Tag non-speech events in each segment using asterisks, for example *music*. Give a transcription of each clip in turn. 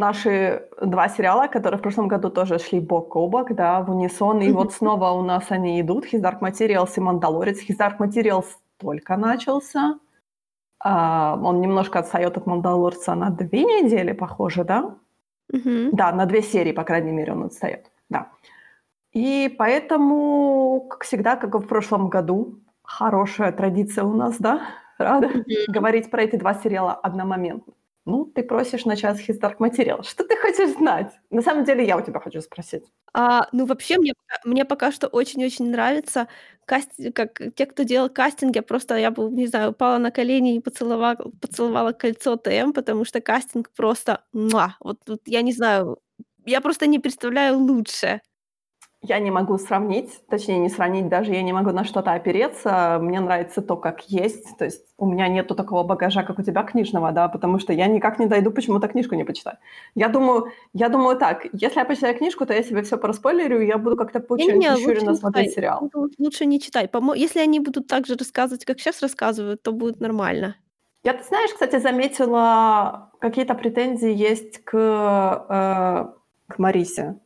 наши два сериала, которые в прошлом году тоже шли бок о бок, да, в унисон, и вот снова у нас они идут, His Dark Materials и Мандалорец. His Dark Materials только начался, а, он немножко отстает от Мандалорца на две недели, похоже, да? Мгм. Да, на две серии, по крайней мере, он отстает, да. И поэтому, как всегда, как и в прошлом году, хорошая традиция у нас, да, рада Мгм. говорить про эти два сериала одномоментно. Ну, ты просишь начать с His Dark Material. Что ты хочешь знать? На самом деле, я у тебя хочу спросить. А, ну, вообще, мне мне пока что очень-очень нравится каст как те, кто делал кастинг. Я просто, я бы, не знаю, упала на колени и поцелова поцеловала кольцо ТМ, потому что кастинг просто муа! Вот вот я не знаю, я просто не представляю лучше. Я не могу сравнить, точнее, не сравнить даже, я не могу на что-то опереться. Мне нравится то, как есть. То есть у меня нету такого багажа, как у тебя, книжного, да, потому что я никак не дойду почему-то книжку не почитать. Я думаю я думаю так: если я почитаю книжку, то я себе всё проспойлерю, и я буду как-то не смотреть читай. сериал. Лу лучше не читай. Помо если они будут так же рассказывать, как щас рассказывают, то будет нормально. Я, ты знаешь, кстати, заметила, какие-то претензии есть к, э, к Марисе.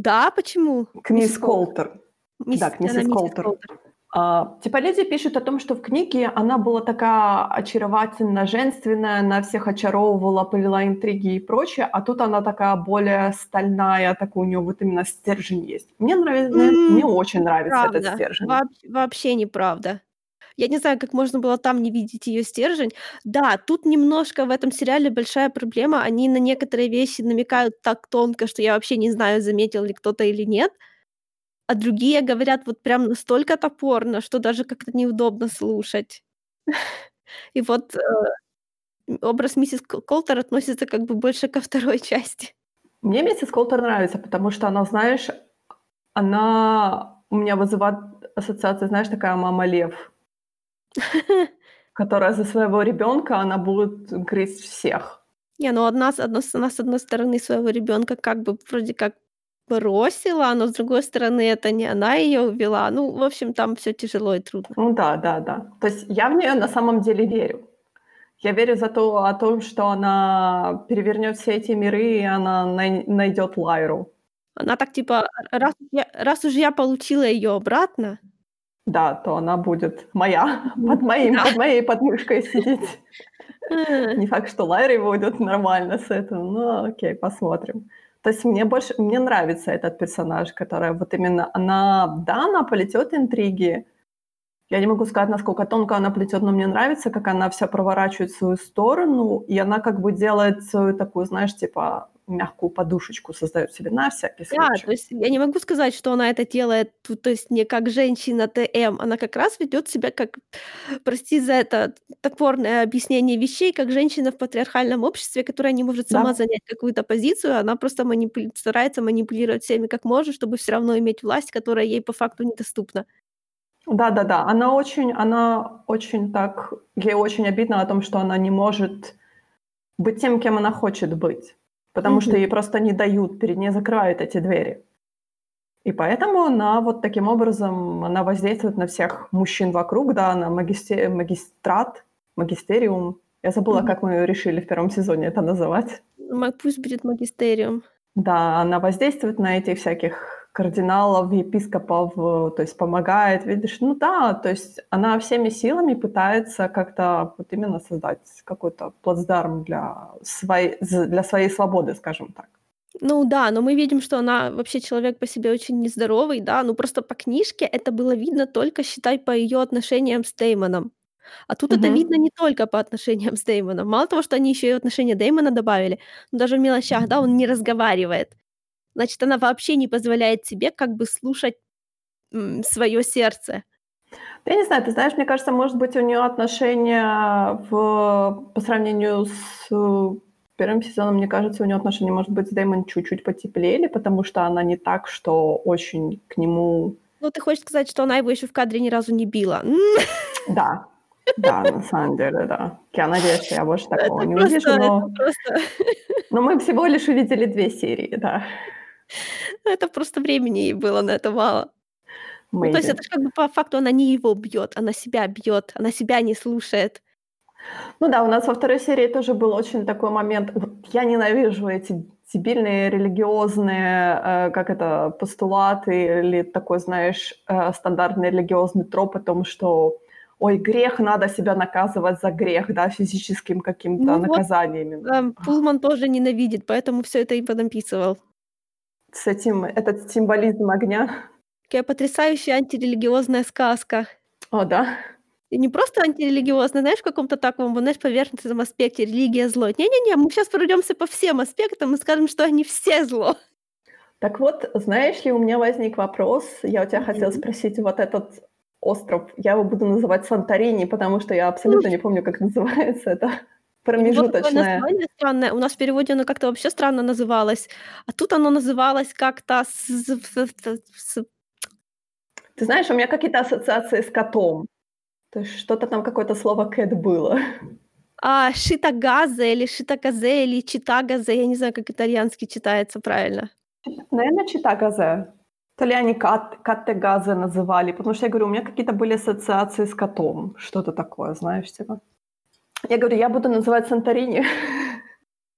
Да, почему? К мисс Миссис Колтер. Колтер. Мисс Да, к она миссис миссис Колтер. Колтер. А, типа люди пишут о том, что в книге она была такая очаровательно женственная, она всех очаровывала, плела интриги и прочее, а тут она такая более стальная, такой у неё вот именно стержень есть. Мне нрави мне мне очень нравится этот неправда. стержень. Вооб вообще неправда. Я не знаю, как можно было там не видеть её стержень. Да, тут немножко в этом сериале большая проблема. Они на некоторые вещи намекают так тонко, что я вообще не знаю, заметил ли кто-то или нет. А другие говорят вот прям настолько топорно, что даже как-то неудобно слушать. *laughs* И вот, э, образ миссис Колтер относится как бы больше ко второй части. Мне миссис Колтер нравится, потому что она, знаешь, она у меня вызывает ассоциации, знаешь, такая мама-лев. *laughs* Которая за своего ребёнка, она будет грызть всех. Не, ну одна одно она с одной стороны своего ребёнка как бы вроде как бросила, но с другой стороны это не она её увела. Ну, в общем, там всё тяжело и трудно. Ну да, да, да. То есть я в неё на самом деле верю. Я верю за то о том, что она перевернёт все эти миры, и она най найдёт Лайру. Она так типа: "Р раз я раз уж я получила её обратно" Да, то она будет моя, *laughs* под моим Да. под моей подмышкой сидеть. Не факт, что Лайре будет нормально с этим, но окей, посмотрим. То есть мне больше мне нравится этот персонаж, которая вот именно она, да, она плетёт интриги. Я не могу сказать, насколько тонко она плетёт, но мне нравится, как она вся проворачивает в свою сторону, и она как бы делает свою такую, знаешь, типа мягкую подушечку создаёт себе на всякий Да, случай. то есть я не могу сказать, что она это делает, то есть не как женщина ТМ. Она как раз ведёт себя как, прости за это топорное объяснение вещей, как женщина в патриархальном обществе, которая не может сама Да. занять какую-то позицию. Она просто манипуль старается манипулировать всеми как может, чтобы всё равно иметь власть, которая ей по факту недоступна. Да-да-да, она очень она очень так ей очень обидно о том, что она не может быть тем, кем она хочет быть, потому что Мгм. ей просто не дают, перед ней закрывают эти двери. И поэтому она вот таким образом, она воздействует на всех мужчин вокруг, да, она магисте магистрат, магистериум. Я забыла, Мгм. как мы решили в 1 сезоне это называть. Пусть будет магистериум. Да, она воздействует на этих всяких кардиналов, епископов, э, то есть помогает, видишь. Ну да, то есть она всеми силами пытается как-то вот именно создать какой-то плацдарм для своей для своей свободы, скажем так. Ну да, но мы видим, что она вообще человек по себе очень нездоровый, да. Ну, просто по книжке это было видно только, считай, по её отношениям с Дэймоном. А тут это Мгм. видно не только по отношениям с Дэймоном. Мало того, что они ещё и отношения Дэймона добавили, но даже в мелочах, да, он не разговаривает. Значит, она вообще не позволяет себе как бы слушать, м, своё сердце. Я не знаю, ты знаешь, мне кажется, может быть, у неё отношения в по сравнению с 1 сезоном, мне кажется, у неё отношения, может быть, с Дэймоном чуть-чуть потеплели, потому что она не так, что очень к нему Ну, ты хочешь сказать, что она его ещё в кадре ни разу не била? *laughs* Да, да, на самом деле, да. Я надеюсь, что я больше такого Это не просто увижу, но просто но мы всего лишь увидели 2 серии, да. *laughs* это просто времени ей было на это мало. Ну, то есть это как бы по факту она не его бьёт, она себя бьёт, она себя не слушает. Ну да, у нас во второй серии тоже был очень такой момент. Вот я ненавижу эти дебильные религиозные, э, как это, постулаты или такой, знаешь, э, стандартный религиозный троп о том, что ой, грех, надо себя наказывать за грех, да, физическим каким-то Ну вот, наказаниями. эм, Пулман тоже ненавидит, поэтому все это и понаписывал. С этим, этот символизм огня. Какая потрясающая антирелигиозная сказка. О, да. И не просто антирелигиозная, знаешь, в каком-то таком, знаешь, поверхностном аспекте религия зло. Не-не-не, мы сейчас пройдемся по всем аспектам и скажем, что они все зло. Так вот, знаешь ли, у меня возник вопрос, я у тебя хотела спросить, вот этот остров, я его буду называть Санторини, потому что я абсолютно не помню, как называется это промежуточное. Странное. У нас в переводе оно как-то вообще странно называлось, а тут оно называлось как-то с... Ты знаешь, у меня какие-то ассоциации с котом. То есть что-то там, какое-то слово кэт было. А, шитагазе или шитагазе или читагазе, я не знаю, как итальянский читается правильно. Наверное, читагазе. Они кат, каттегазы называли, потому что я говорю, у меня какие-то были ассоциации с котом, что-то такое, знаешь, типа. Я говорю, я буду называть Санторини.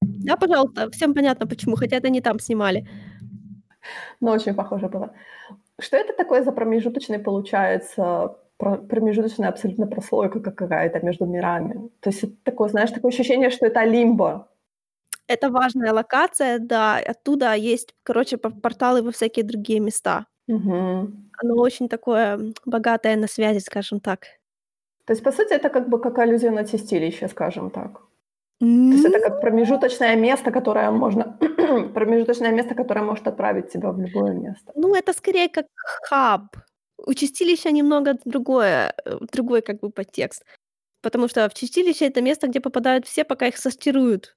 Да, пожалуйста, всем понятно почему, хотя это не там снимали. Но очень похоже было. Что это такое за промежуточный, получается, промежуточная абсолютно прослойка какая-то между мирами? То есть это такое, знаешь, такое ощущение, что это лимбо. Это важная локация, да. Оттуда есть, короче, порталы во всякие другие места. Угу. Оно очень такое богатое на связи, скажем так. То есть, по сути, это как бы как аллюзия на чистилище, скажем так. Mm-hmm. То есть это как промежуточное место, которое можно... *clears throat* промежуточное место, которое может отправить тебя в любое место. Ну, это скорее как хаб. У чистилища немного другое, э, другой как бы подтекст. Потому что в чистилище это место, где попадают все, пока их сортируют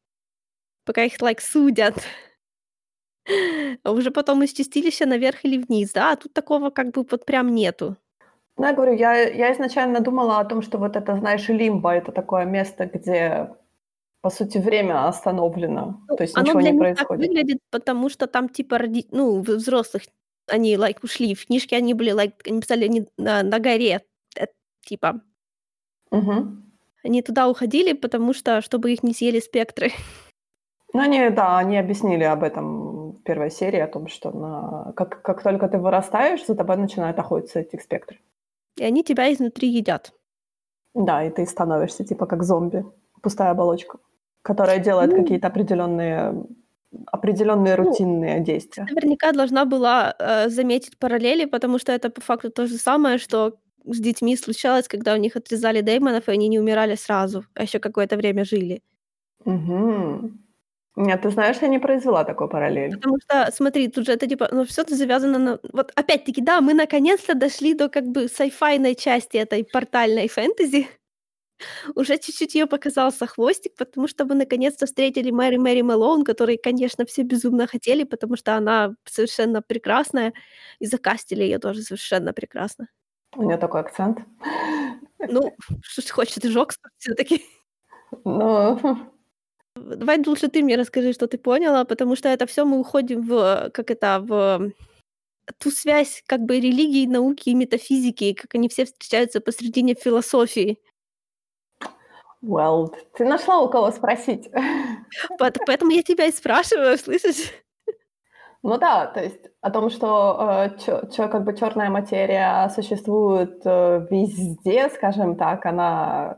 пока их, like, судят. *laughs* А уже потом из чистилища наверх или вниз, да? А тут такого как бы вот прям нету. Ну, я говорю, я, я изначально думала о том, что вот это, знаешь, лимбо — это такое место, где, по сути, время остановлено, ну, то есть оно ничего для не них происходит. так выглядит, потому что там типа роди... ну, взрослых они, like, ушли. В книжке они были, like, они писали они на, на горе, э, типа. Угу. Они туда уходили, потому что, чтобы их не съели спектры. *laughs* Ну, они, да, они объяснили об этом в первой серии, о том, что на... как, как только ты вырастаешь, за тобой начинают охотиться эти спектры. И они тебя изнутри едят. Да, и ты становишься типа как зомби, пустая оболочка, которая делает ну, какие-то определенные определенные ну, рутинные действия. Наверняка должна была э, заметить параллели, потому что это по факту то же самое, что с детьми случалось, когда у них отрезали деймонов, и они не умирали сразу, а еще какое-то время жили. Угу. Нет, ты знаешь, я не произвела такой параллель. Потому что, смотри, тут же это типа, ну, все это завязано на... Вот опять-таки, да, мы наконец-то дошли до как бы сайфайной части этой портальной фэнтези. *laughs* Уже чуть-чуть ее показался хвостик, потому что мы наконец-то встретили Мэри Мэри Мэлоун, которой, конечно, все безумно хотели, потому что она совершенно прекрасная, и закастили ее тоже совершенно прекрасно. У нее такой акцент. Ну, *laughs* что ж хочешь, ты жёг все-таки. Ну, *laughs* Давай лучше ты мне расскажи, что ты поняла, потому что это все мы уходим в, как это, в ту связь как бы религии, науки и метафизики, как они все встречаются посредине философии. Well, ты нашла у кого спросить. *laughs* Поэтому я тебя и спрашиваю, слышишь? Ну да, то есть о том, что э, чё, чё, как бы черная материя существует э, везде, скажем так, она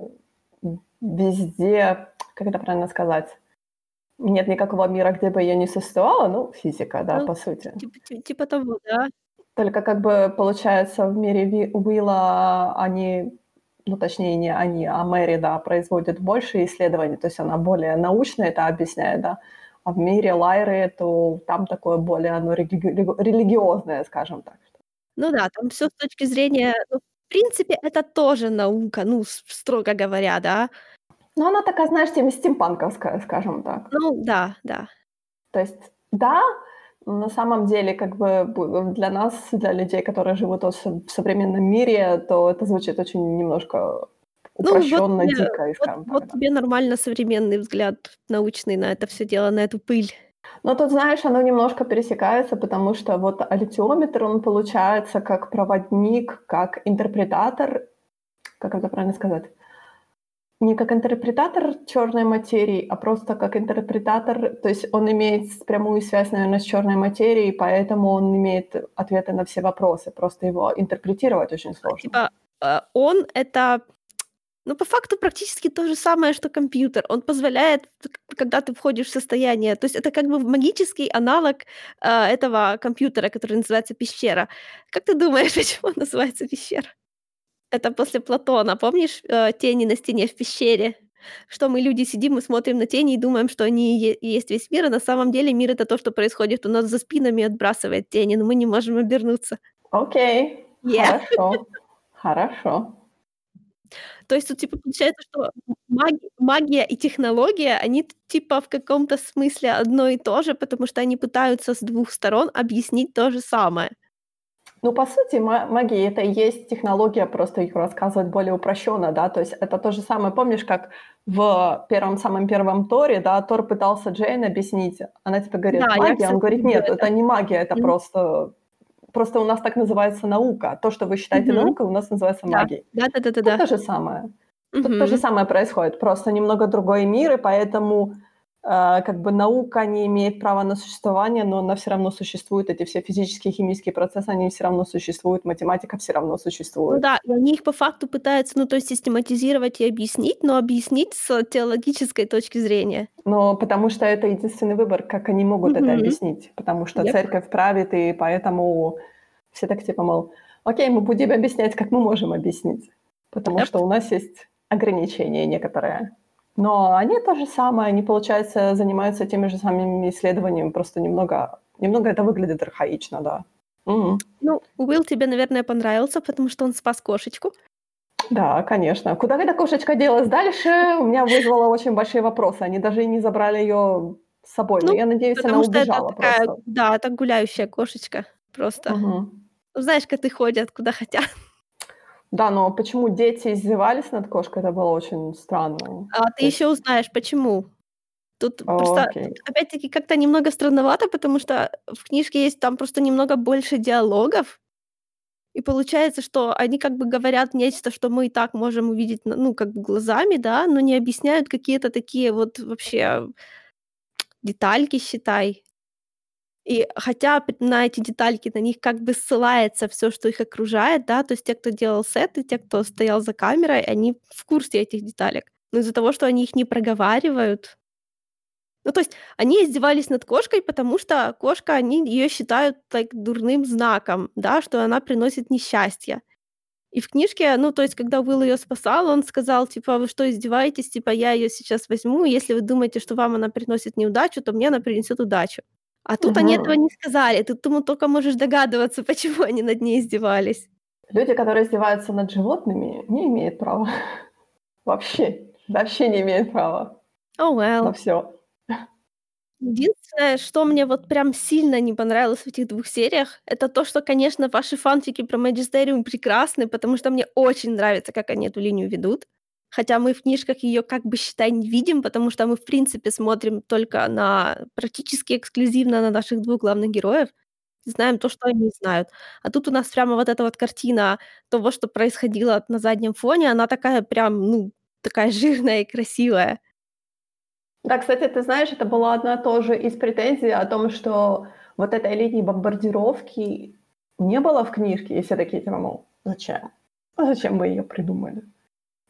везде как это правильно сказать? Нет никакого мира, где бы я не существовала, ну, физика, да, ну, по сути. Типа, типа того, да. Только как бы получается в мире Уилла они, ну точнее не они, а Мэри, да, производят больше исследований, то есть она более научно это объясняет, да. А в мире Лайры, то там такое более оно религи- религиозное, скажем так. Ну да, там все с точки зрения, ну, в принципе, это тоже наука, ну, строго говоря, да. Ну, она такая, знаешь, тема стимпанковская, скажем так. Ну, да, да. То есть, да, на самом деле, как бы для нас, для людей, которые живут в современном мире, то это звучит очень немножко упрощенно, ну, вот дико, вот, так. Вот да. тебе нормально современный взгляд научный на это все дело, на эту пыль. Но тут, знаешь, оно немножко пересекается, потому что вот аллитиометр, он получается как проводник, как интерпретатор, как это правильно сказать, Не как интерпретатор черной материи, а просто как интерпретатор, то есть он имеет прямую связь, наверное, с черной материей, поэтому он имеет ответы на все вопросы. Просто его интерпретировать очень сложно. Типа, э, он это, ну, по факту практически то же самое, что компьютер. Он позволяет, когда ты входишь в состояние, то есть это как бы магический аналог э, этого компьютера, который называется пещера. Как ты думаешь, *laughs* почему он называется пещера? Это после Платона. Помнишь, э, тени на стене в пещере? Что мы, люди, сидим и смотрим на тени и думаем, что они и есть весь мир, а на самом деле мир- это то, что происходит у нас за спинами, отбрасывает тени, но мы не можем обернуться. Окей, Yeah. хорошо, хорошо. То есть тут, типа, получается, что маги магия и технология, они типа в каком-то смысле одно и то же, потому что они пытаются с двух сторон объяснить то же самое. Ну, по сути, ма- магия это и есть технология, просто их рассказывать более упрощенно, да, то есть это то же самое, помнишь, как в первом, самом первом Торе, да, Тор пытался Джейн объяснить, она типа говорит, Да, магия, он говорит, нет, это. не магия, это Мгм. просто, просто у нас так называется наука, то, что вы считаете Мгм. наукой, у нас называется Да. магией. Тут Да-да-да-да-да. то же самое. Тут то же Мгм. самое происходит, просто немного другой мир, и поэтому как бы наука не имеет права на существование, но она все равно существует, эти все физические, химические процессы, они все равно существуют, математика все равно Ну существует. да, и они их по факту пытаются, ну, то есть систематизировать и объяснить, но объяснить с теологической точки зрения. Но потому что это единственный выбор, как они могут это Мгм. объяснить, потому что Yep. церковь правит, и поэтому все так типа, мол, окей, мы будем объяснять, как мы можем объяснить, потому Yep. что у нас есть ограничения некоторые. Но они то же самое, они, получается, занимаются теми же самыми исследованиями, просто немного, немного это выглядит архаично, да. Мгм. Ну, Уилл тебе, наверное, понравился, потому что он спас кошечку. Да, конечно. Куда эта кошечка делась дальше, у меня вызвало очень большие вопросы. Они даже и не забрали ее с собой. Но Ну, я надеюсь, она что это убежала такая, просто. да, это гуляющая кошечка просто. Ну, знаешь, коты ходят куда хотят. Да, но почему дети издевались над кошкой, это было очень странно. А ты еще узнаешь, почему. Тут просто, окей. опять-таки как-то немного странновато, потому что в книжке есть там просто немного больше диалогов, и получается, что они как бы говорят нечто, что мы и так можем увидеть, ну, как бы глазами, да, но не объясняют какие-то такие вот вообще детальки, считай. И хотя на эти детальки, на них как бы ссылается все, что их окружает, да, то есть те, кто делал сеты, те, кто стоял за камерой, они в курсе этих деталек. Но из-за того, что они их не проговаривают, ну, то есть они издевались над кошкой, потому что кошка, они ее считают так дурным знаком, да, что она приносит несчастье. И в книжке, ну, то есть, когда Уилл ее спасал, он сказал, типа, вы что, издеваетесь? Типа, я ее сейчас возьму, если вы думаете, что вам она приносит неудачу, то мне она принесет удачу. А тут они этого не сказали. Ты думаю, только можешь догадываться, *laughs* почему они над ней издевались. Люди, которые издеваются над животными, не имеют права. *laughs* Вообще, вообще не имеют права Oh на well. все. Единственное, что мне вот прям сильно не понравилось в этих двух сериях, это то, что, конечно, ваши фанфики про Магистериум прекрасны, потому что мне очень нравится, как они эту линию ведут. Хотя мы в книжках ее как бы, считай, не видим, потому что мы, в принципе, смотрим только на практически эксклюзивно на наших двух главных героев. Знаем то, что они знают. А тут у нас прямо вот эта вот картина того, что происходило на заднем фоне, она такая прям, ну, такая *laughs* жирная и красивая. Да, кстати, ты знаешь, это была одна тоже из претензий о том, что вот этой линии бомбардировки не было в книжке, и все такие, типа, мол, зачем? А зачем вы ее придумали?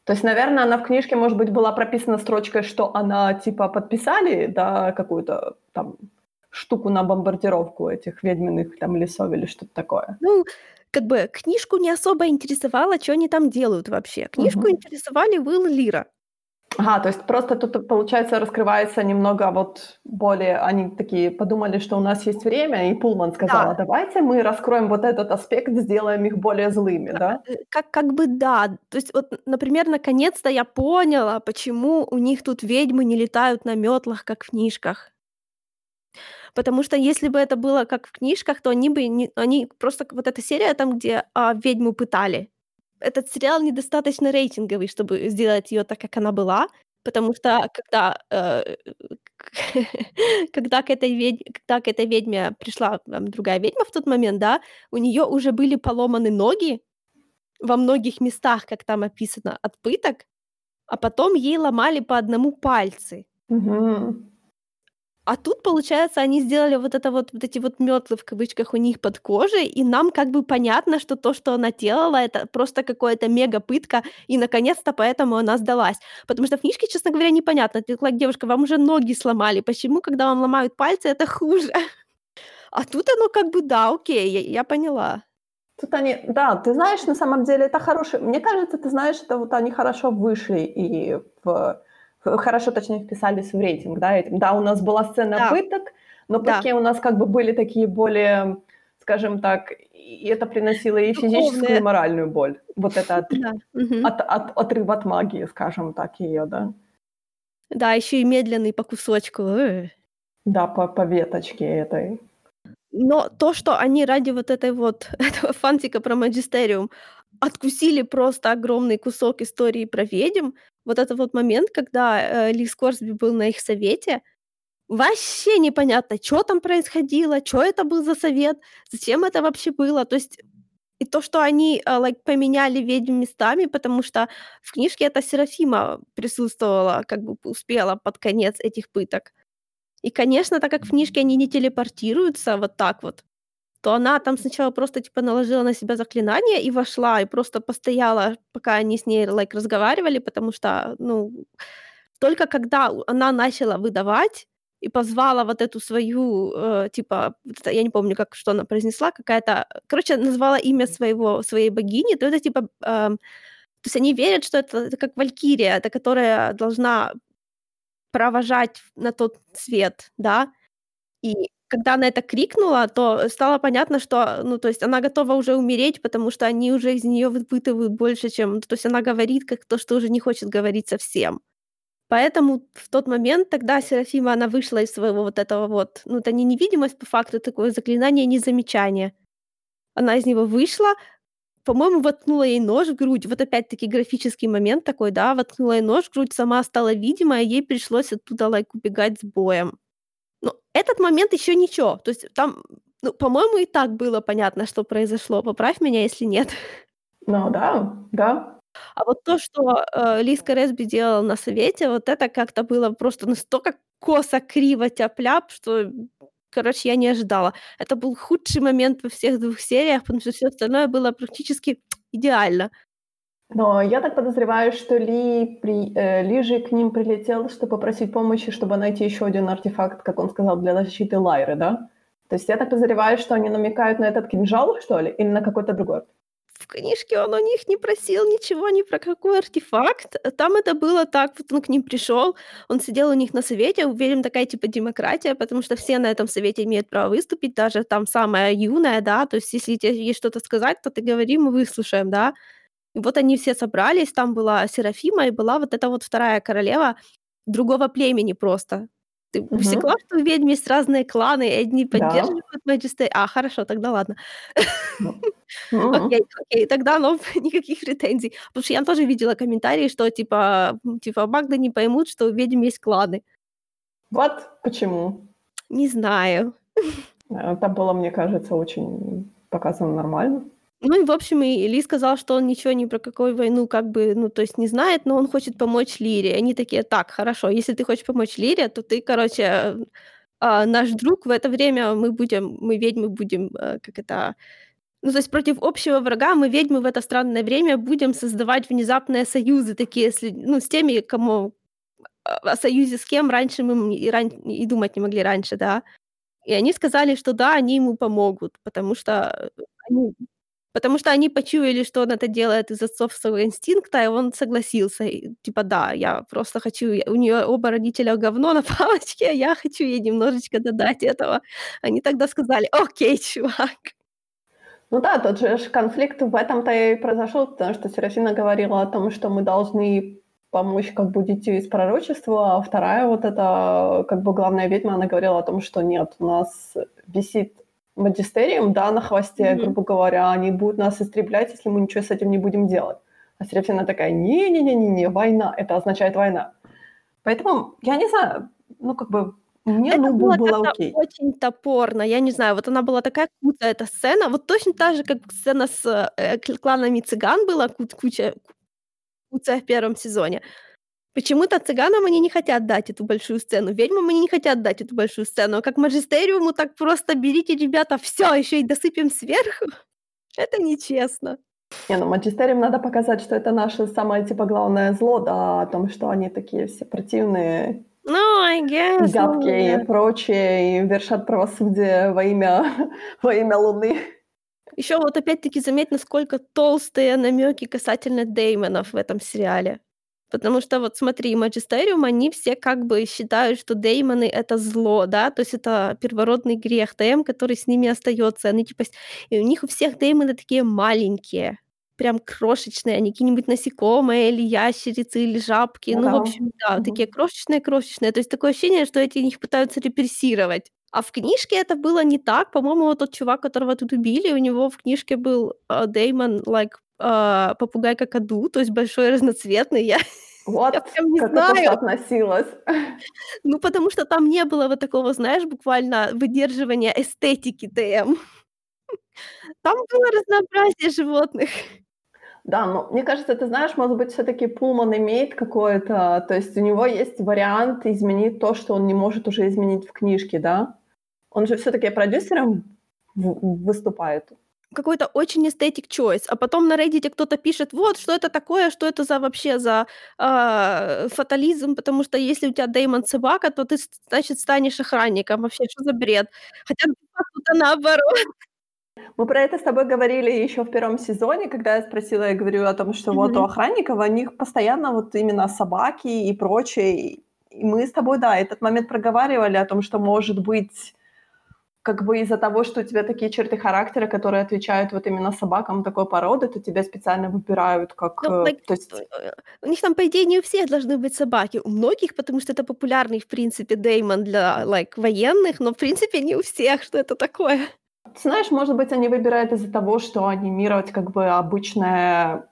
То есть, наверное, она в книжке, может быть, была прописана строчкой, что она, типа, подписали, да, какую-то там штуку на бомбардировку этих ведьминых там лесов или что-то такое. Ну, как бы книжку не особо интересовало, что они там делают вообще. Книжку Мгм. интересовали Уилл Лира. Ага, то есть просто тут, получается, раскрывается немного вот более... Они такие подумали, что у нас есть время, и Пулман сказала, Да, давайте мы раскроем вот этот аспект, сделаем их более злыми, да? э, как, как бы да. То есть вот, например, наконец-то я поняла, почему у них тут ведьмы не летают на метлах, как в книжках. Потому что если бы это было как в книжках, то они бы не, они просто вот эта серия там, где а, ведьму пытали. Этот сериал недостаточно рейтинговый, чтобы сделать ее так, как она была, потому что когда э, *laughs* когда к этой ведь когда к этой ведьме пришла там другая ведьма в тот момент, да, у нее уже были поломаны ноги во многих местах, как там описано, от пыток. а потом ей ломали по одному пальцы. Мгм. А тут, получается, они сделали вот это вот, вот эти вот метлы в кавычках у них под кожей, и нам как бы понятно, что то, что она делала, это просто какое-то мега пытка, и наконец-то поэтому она сдалась. Потому что в книжке, честно говоря, непонятно. Ты такая, девушка, вам уже ноги сломали, почему, когда вам ломают пальцы, это хуже? *laughs* А тут оно как бы, да, окей, я, я поняла. Тут они, да, ты знаешь, на самом деле это хороший, мне кажется, ты знаешь, это вот они хорошо вышли и в- хорошо, точнее, вписались в рейтинг, да, этим. Да, у нас была сцена Да, пыток, но да, пытки у нас как бы были такие более, скажем так, и это приносило и физическую, и моральную боль. Вот это от, да. от, от- отрыв от магии, скажем так, ее, да. Да, еще и медленный по кусочку. э. Да, по, по веточке этой. Но то, что они ради вот этой вот *laughs* этого фантика про магистериум откусили просто огромный кусок истории про ведьм, вот этот вот момент, когда э, Ли Скорсби был на их совете, вообще непонятно, что там происходило, что это был за совет, зачем это вообще было. То есть и то, что они э, like, поменяли ведьм местами, потому что в книжке это Серафима присутствовала, как бы успела под конец этих пыток. И, конечно, так как в книжке они не телепортируются вот так вот, то она там сначала просто, типа, наложила на себя заклинание и вошла, и просто постояла, пока они с ней, like, разговаривали, потому что, ну, только когда она начала выдавать и позвала вот эту свою, э, типа, я не помню, как что она произнесла, какая-то, короче, назвала имя своего своей богини, то это, типа, ам, то есть они верят, что это это как валькирия, это которая должна провожать на тот свет, да. И когда она это крикнула, то стало понятно, что, ну, то есть она готова уже умереть, потому что они уже из нее выпытывают больше, чем то есть она говорит как то, что уже не хочет говорить совсем. Поэтому в тот момент тогда Серафима, она вышла из своего вот этого вот, ну, это не невидимость по факту, такое заклинание незамечания. Она из него вышла, по-моему, воткнула ей нож в грудь. Вот опять-таки графический момент такой, да, воткнула ей нож в грудь, сама стала видимая, ей пришлось оттуда, лайк, убегать с боем. Ну, этот момент еще ничего. То есть там, ну, по-моему, и так было понятно, что произошло. Поправь меня, если нет. Ну да, да. А вот то, что, э, Лиска Ресби делала на совете, вот это как-то было просто настолько косо, криво, тяп-ляп, что, короче, я не ожидала. Это был худший момент во всех двух сериях, потому что все остальное было практически идеально. Но я так подозреваю, что Ли, при, э, Ли же к ним прилетел, чтобы попросить помощи, чтобы найти еще один артефакт, как он сказал, для защиты Лайры, да? То есть я так подозреваю, что они намекают на этот кинжал, что ли, или на какой-то другой? В книжке он у них не просил ничего ни про какой артефакт. Там это было так, вот он к ним пришел, он сидел у них на совете, уверен, такая типа демократия, потому что все на этом совете имеют право выступить, даже там самая юная, да, то есть если тебе есть что-то сказать, то ты говори, мы выслушаем, да. И вот они все собрались, там была Серафима и была вот эта вот вторая королева другого племени просто. Ты Мгм. усекла, что у ведьм есть разные кланы, и одни Да. поддерживают Магисте А, хорошо, тогда ладно. Ну. *laughs* Окей, окей, тогда, ну, *laughs* никаких претензий. Потому что я тоже видела комментарии, что типа, типа Магда не поймут, что у ведьм есть кланы. Вот почему. Не знаю. Э, Там было, мне кажется, очень показано нормально. Ну и, в общем, и Ли сказал, что он ничего ни про какую войну как бы, ну, то есть не знает, но он хочет помочь Лире. Они такие: "Так, хорошо, если ты хочешь помочь Лире, то ты, короче, а, наш друг. В это время мы будем мы, ведьмы, будем, э, как это, ну, то есть против общего врага мы, ведьмы, в это странное время будем создавать внезапные союзы такие, с ну, с теми, кому о союзе с кем раньше мы и рань и думать не могли раньше, да. И они сказали, что да, они ему помогут, потому что, они потому что они почуяли, что он это делает из отцовского инстинкта, и он согласился. И типа, да, я просто хочу я у нее оба родителя говно на *laughs* палочке, а я хочу ей немножечко додать этого. Они тогда сказали: "Окей, чувак". Ну да, тот же конфликт в этом-то и произошел, потому что Серафина говорила о том, что мы должны помочь как бы из пророчества, а вторая вот эта, как бы главная ведьма, она говорила о том, что нет, у нас висит магистериум, да, на хвосте, Мгм. грубо говоря, они будут нас истреблять, если мы ничего с этим не будем делать. А Серафина такая, не-не-не-не, война, это означает война. Поэтому, я не знаю, ну, как бы, мне Это Нубу было было окей. очень топорно. Я не знаю, вот она была такая куцая, эта сцена. Вот точно так же, как сцена с, э, кл кланами цыган была куча ку куцая в первом сезоне. Почему-то цыганам они не хотят дать эту большую сцену, ведьмам они не хотят дать эту большую сцену, а как Маджистериуму, так просто берите, ребята, всё, ещё и досыпем сверху. *laughs* Это нечестно. Не, ну Маджистериум надо показать, что это наше самое, типа, главное зло, да, о том, что они такие все противные, Ну, I guess, ну гадкие и да. прочее, и вершат правосудие во имя *laughs* во имя Луны. Ещё вот опять-таки заметь, насколько толстые намёки касательно Деймонов в этом сериале. Потому что вот смотри, Маджистериум, они все как бы считают, что Деймоны- это зло, да, то есть это первородный грех ТМ, который с ними остаётся. Они типа и у них у всех Деймоны такие маленькие, прям крошечные, они какие-нибудь насекомые или ящерицы, или жабки. Ну Ну, в общем, да, такие Мгм. крошечные-крошечные. То есть такое ощущение, что эти их пытаются репрессировать. А в книжке это было не так. По-моему, вот тот чувак, которого тут убили, у него в книжке был, э, Деймон like, э, попугай-какаду, то есть большой, разноцветный. Я *laughs* я Вот прям не как это знаю. соотносилось. *laughs* Ну, потому что там не было вот такого, знаешь, буквально выдерживания эстетики ТМ. *laughs* Там было разнообразие животных. Да, но мне кажется, ты знаешь, может быть, всё-таки Пулман имеет какое-то то есть у него есть вариант изменить то, что он не может уже изменить в книжке, да? Он же всё-таки продюсером выступает. Какой-то очень aesthetic choice, а потом на "Реддите" кто-то пишет: "Вот, что это такое? Что это за вообще за, а, фатализм? Потому что если у тя Деймон собака, то ты, значит, станешь охранником. Вообще, что за бред?" Хотя факту-то наоборот. Мы про это с тобой говорили ещё в 1 сезоне, когда я спросила, я говорю о том, что вот у охранников, у них постоянно вот именно собаки и прочее. И мы с тобой, да, этот момент проговаривали о том, что, может быть, как бы из-за того, что у тебя такие черты характера, которые отвечают вот именно собакам такой породы, то тебя специально выбирают как, Ну, э, то есть э, у них там, по идее, не у всех должны быть собаки. У многих, потому что это популярный, в принципе, Деймон для, like, военных, но, в принципе, не у всех. Что это такое? Ты знаешь, может быть, они выбирают из-за того, что анимировать как бы обычное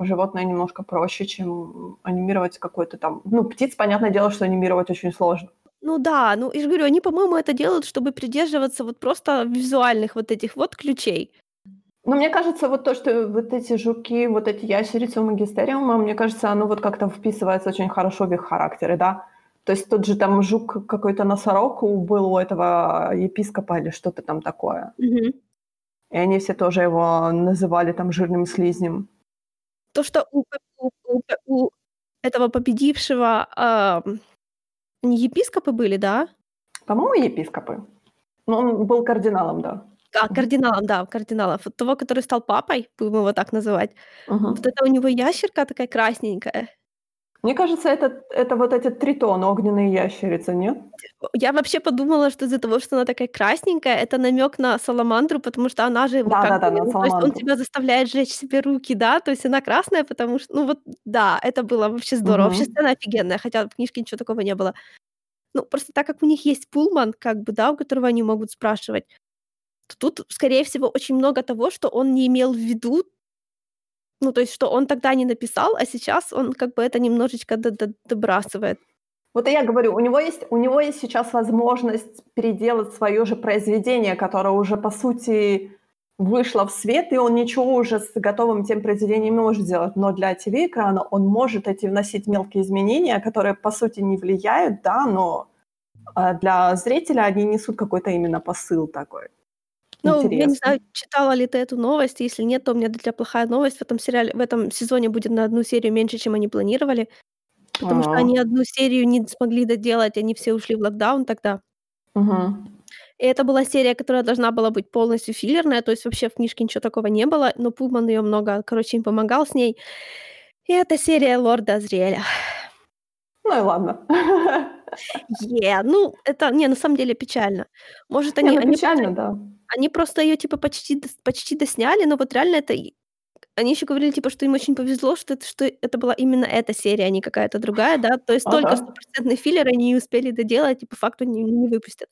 животное немножко проще, чем анимировать какой-то там ну, птиц, понятное дело, что анимировать очень сложно. Ну да, ну, я же говорю, они, по-моему, это делают, чтобы придерживаться вот просто визуальных вот этих вот ключей. Ну, мне кажется, вот то, что вот эти жуки, вот эти ящерицы у Магистериума, мне кажется, оно вот как-то вписывается очень хорошо в их характеры, да. То есть тот же там жук какой-то носорог у был у этого епископа или что-то там такое. Мгм. И они все тоже его называли там жирным слизнем. То, что у п у у п у этого победившего, ам, они епископы были, да? По-моему, епископы. Но он был кардиналом, да. Мгм. кардиналом, да, кардиналов. Вот того, который стал папой, будем его так называть. Вот Мгм. это у него ящерка такая красненькая. Мне кажется, это это вот эти тритон, огненные ящерицы, нет? Я вообще подумала, что из-за того, что она такая красненькая, это намёк на саламандру, потому что она же как Да-да-да, бы, на то есть он тебя заставляет сжечь себе руки, да, то есть она красная, потому что, ну вот, да, это было вообще здорово. Вообще Мгм. сцена офигенная, хотя в книжке ничего такого не было. Ну, просто так как у них есть Пулман, как бы, да, у которого они могут спрашивать, то тут, скорее всего, очень много того, что он не имел в виду. Ну, то есть, что он тогда не написал, а сейчас он как бы это немножечко добрасывает. Вот и я говорю, у него есть у него есть сейчас возможность переделать своё же произведение, которое уже, по сути, вышло в свет, и он ничего уже с готовым тем произведением не может сделать. Но для ТВ-экрана он может эти вносить мелкие изменения, которые, по сути, не влияют, да, но, а, для зрителя они несут какой-то именно посыл такой Ну, я не знаю, читала ли ты эту новость. Если нет, то у меня для тя плохая новость. В этом сериале в этом сезоне будет на 1 серию меньше, чем они планировали, потому что А. они 1 серию не смогли доделать, они все ушли в локдаун тогда. Мгм. И это была серия, которая должна была быть полностью филлерная, то есть вообще в книжке ничего такого не было, но Пулман её много, короче, им помогал с ней. И это серия Лорда Азриэля. Ну и ладно. *laughs* Yeah, ну, это, не, на самом деле печально. Может, Не, они ну они печально, да. Они просто её типа почти дос почти досняли, но вот реально это и они ещё говорили, типа, что им очень повезло, что это что это была именно эта серия, а не какая-то другая, да. То есть только Ага. стопроцентный филлер они не успели доделать и по факту не не выпустят.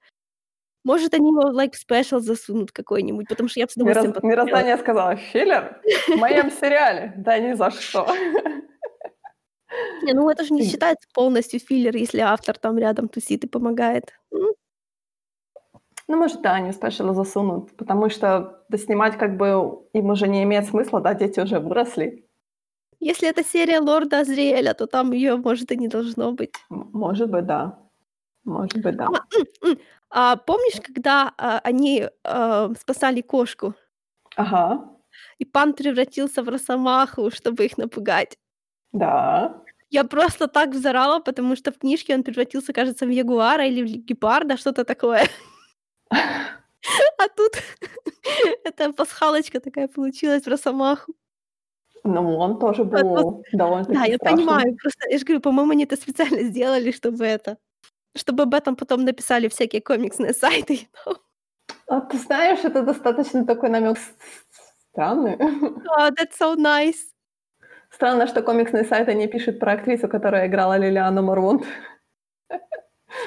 Может, они его в like special засунут какой-нибудь, потому что я б с удовольствием посмотрела. мироздание сказало: "Филлер в моем сериале? Да ни за что". Не, ну это же не И считается полностью филлер, если автор там рядом тусит и помогает. М. Ну, может, да, они в спешалы засунут, потому что доснимать как бы им уже не имеет смысла, да, дети уже выросли. Если это серия Лорда Азриэля, то там её, может, и не должно быть. М может быть, да. Может быть, да. А, а помнишь, когда, а, они, а, спасали кошку? Ага. И Пан превратился в росомаху, чтобы их напугать. Да. Я просто так взорала, потому что в книжке он превратился, кажется, в ягуара или в гепарда, что-то такое. *laughs* А тут *laughs* эта пасхалочка такая получилась в росомаху. Ну, он тоже был Да, довольно-таки я страшным. понимаю, просто я же говорю, по-моему, они это специально *laughs* сделали, чтобы это чтобы об этом потом написали всякие комиксные сайты. А ты знаешь, это достаточно такой с странный. А, that's so nice. Странно, что комиксные сайты не пишут про актрису, которая играла Лилиану Марвонт.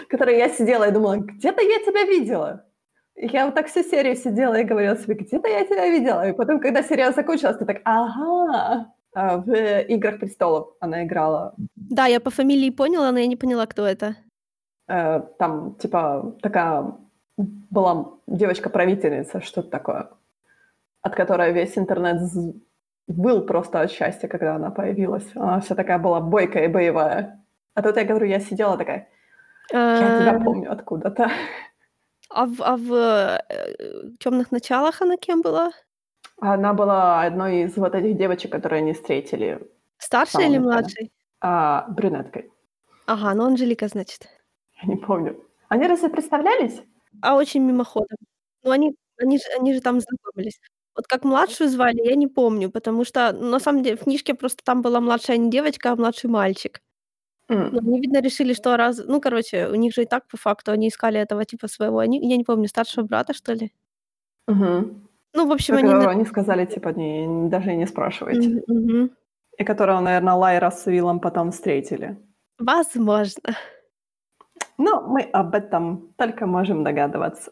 Которой я сидела и думала: "Где-то я тебя видела". Я вот так всю серию сидела и говорила себе: "Где-то я тебя видела". И потом, когда серия закончилась, ты так: "Ага". А, в "Играх престолов" она играла. Да, я по фамилии поняла, но я не поняла, кто это. Э, там типа такая была девочка-правительница, что-то такое, от которой весь интернет з выл просто от счастья, когда она появилась. Она вся такая была бойкая и боевая. А тут я говорю, я сидела такая: "Я тебя Э, помню откуда-то". А в а в, э, "Тёмных началах" она кем была? Она была одной из вот этих девочек, которые они встретили Старшей или младшей? А, брюнеткой. Ага, ну Анжелика, значит. Я не помню. Они разве представлялись? А очень мимоходом. Ну, они они же они же там знакомились. Вот как младшую звали, я не помню, потому что, ну, на самом деле, в книжке просто там была младшая не девочка, а младший мальчик. М. они, видно, решили, что раз ну, короче, у них же и так по факту они искали этого типа своего, они я не помню, старшего брата, что ли? Мгм. Ну, в общем, они они сказали, типа, не даже и не спрашивайте. Мгм. И которого, наверно, Лайра с Уиллом потом встретили. Возможно. Но мы об этом только можем догадываться.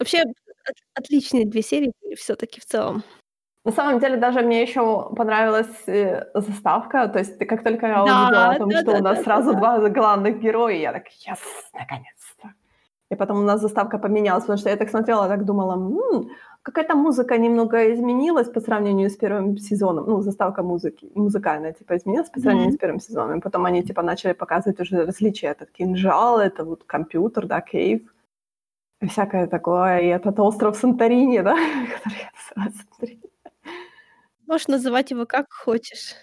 Вообще, от отличные 2 серии были всё-таки в целом. На самом деле даже мне ещё понравилась, э, заставка. То есть, ты как только я Да, увидела о том, что у нас сразу. 2 главных героя, я так: "Yes, наконец-то". И потом у нас заставка поменялась, потому что я так смотрела, так думала: "М, какая-то музыка немного изменилась по сравнению с 1 сезоном". Ну, заставка музыки музыкальная типа изменилась по сравнению Мгм. с 1 сезоном. И потом они типа начали показывать уже различия: этот кинжал, это вот компьютер, да, кейв всякое такое. И этот остров Санторини, да, *laughs* который я называю Санторини. Можешь называть его как хочешь.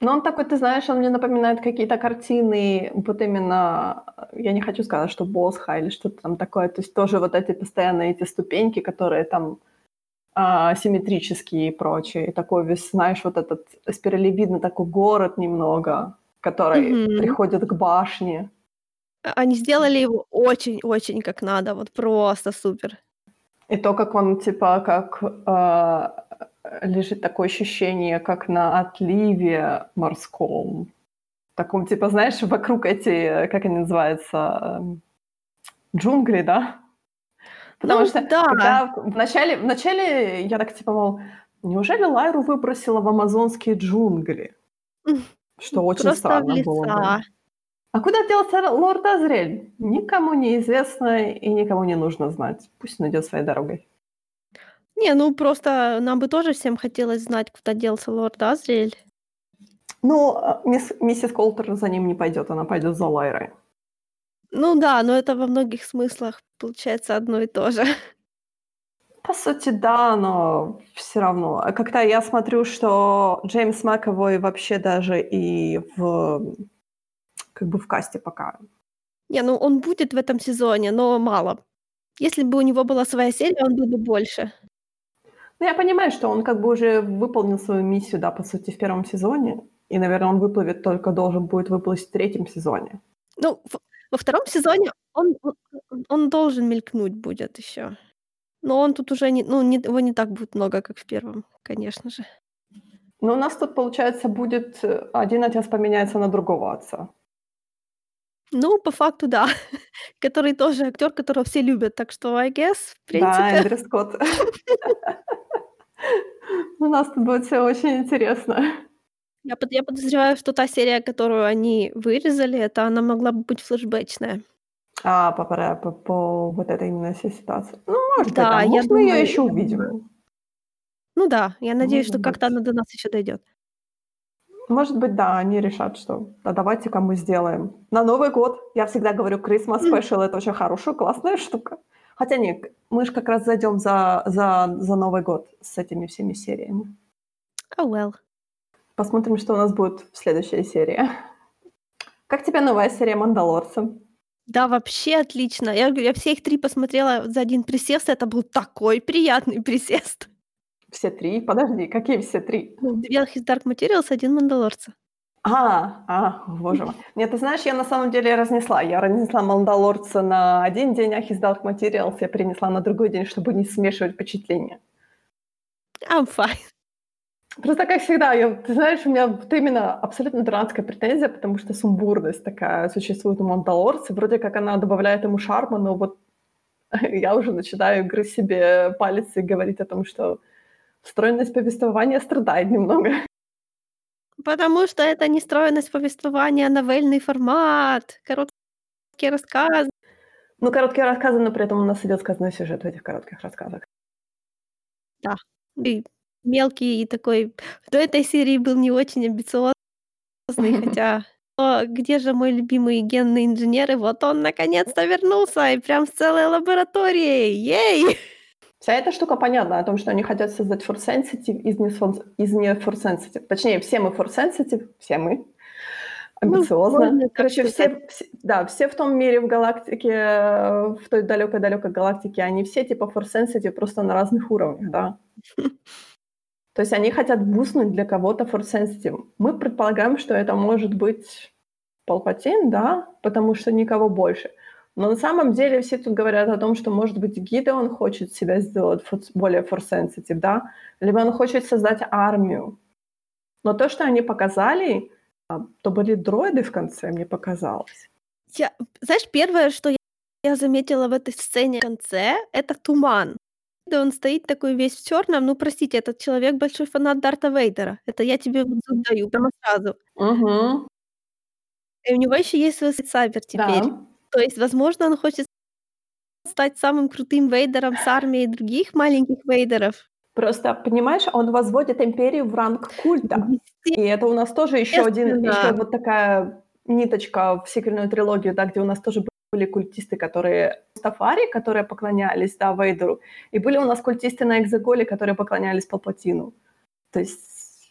Ну, он такой, ты знаешь, он мне напоминает какие-то картины, вот именно, я не хочу сказать, что Босха или что-то там такое. То есть тоже вот эти постоянные эти ступеньки, которые там, а, симметрические и прочее. И такой весь, знаешь, вот этот спиралевидный такой город немного, который Мгм. приходит к башне. А они сделали его очень-очень как надо, вот просто супер. И то, как он типа, как, а, лежит, такое ощущение, как на отливе морском. Таком типа, знаешь, вокруг эти, как они называются, эм, джунгли, да? Потому Ну что да. когда в начале в начале я так типа, мол, неужели Лайру выбросило в амазонские джунгли? Что очень Просто странно было бы. леса. А куда делся лорд Азриэль? Никому не известно и никому не нужно знать. Пусть он идёт своей дорогой. Не, ну просто нам бы тоже всем хотелось знать, куда делся лорд Азриэль. Ну, а, мисс миссис Колтер за ним не пойдёт, она пойдёт за Лайрой. Ну да, но это во многих смыслах получается одно и то же. *laughs* По сути, да, но всё равно. А когда я смотрю, что Джеймс Макэвой вообще даже и в как бы в касте пока. Не, ну он будет в этом сезоне, но мало. Если бы у него была своя серия, он был бы больше. Ну, я понимаю, что он как бы уже выполнил свою миссию, да, по сути, в 1 сезоне. И, наверно, он выплывет только должен будет выплыть в 3 сезоне. Ну, во 2 сезоне он он должен мелькнуть будет ещё. Но он тут уже не ну, не его не так будет много, как в 1, конечно же. Ну, у нас тут, получается, будет, э, 1 отец поменяется на другого отца. Ну, по факту, да. *laughs* Который тоже актёр, которого все любят. Так что, I guess, в Да, принципе. Эндрю Скотт. *laughs* У нас тут будет всё очень интересно. Я под я подозреваю, что та серия, которую они вырезали, это она могла бы быть флешбэчная. А, по по по вот этой именно всей ситуации. Ну, может быть, Да, да. я Может, мы думаю ещё я думаю. увидим. Ну да, я надеюсь, Может что как-то быть. она до нас ещё дойдёт. Может быть, да, они решат, что а давайте-ка мы сделаем. На Новый год, я всегда говорю, Christmas Special это очень хорошая, классная штука. Хотя нет, мы же как раз зайдем за, за, за Новый год с этими всеми сериями. Oh well. Посмотрим, что у нас будет в следующей серии. Как тебе новая серия «Мандалорца»? Да, вообще отлично. Я говорю, я все их три посмотрела за один присест. Это был такой приятный присест. Все три? Подожди, какие все три? Ну, Две из Dark Materials, один Мандалорца. А, а, боже мой. *laughs* Нет, ты знаешь, я на самом деле разнесла. Я разнесла Мандалорца на один день, а His Dark Materials я перенесла на другой день, чтобы не смешивать впечатления. I'm fine. Просто как всегда, я, ты знаешь, у меня вот именно абсолютно дурацкая претензия, потому что сумбурность такая существует у Мандалорца. Вроде как она добавляет ему шарма, но вот *laughs* я уже начинаю грызть себе палец и говорить о том, что стройность повествования страдает немного. Потому что это не стройность повествования, новельный формат, короткие рассказы. Ну, короткие рассказы, но при этом у нас идет сказанный сюжет в этих коротких рассказах. Да. И мелкий и такой до этой серии был не очень амбициозный, *laughs* хотя о, где же мой любимый генный инженер? И вот он наконец-то вернулся, и прям с целой лабораторией. Ей! Вся эта штука понятна о том, что они хотят создать Force Sensitive из не, из не Force Sensitive. Точнее, все мы Force Sensitive, все мы. Амбициозно. можно так Короче, все, все- да, все в том мире, в галактике, в той далекой-далекой галактике, они все типа Force Sensitive, просто на разных уровнях, да. *laughs* То есть они хотят буснуть для кого-то Force Sensitive. Мы предполагаем, что это может быть Палпатин, да, потому что никого больше. Но на самом деле все тут говорят о том, что, может быть, Гидеон хочет себя сделать более Sensitive, да, либо он хочет создать армию. Но то, что они показали, а, то были дроиды в конце, мне показалось. Я, знаешь, первое, что я, я заметила в этой сцене в конце, это туман. Да он стоит такой весь в черном. Ну, простите, этот человек большой фанат Дарта Вейдера. Это я тебе вот даю прямо сразу. Угу, И у него еще есть свой сабер теперь. да. То есть, возможно, он хочет стать самым крутым Вейдером с армией других маленьких Вейдеров. Просто, понимаешь, он возводит империю в ранг культа. И это у нас тоже еще один, еще вот такая ниточка в сиквельную трилогию, да, где у нас тоже были культисты, которые Стафари, которые поклонялись, да, Вейдеру, и были у нас культисты на Экзоголе, которые поклонялись Палпатину. То есть,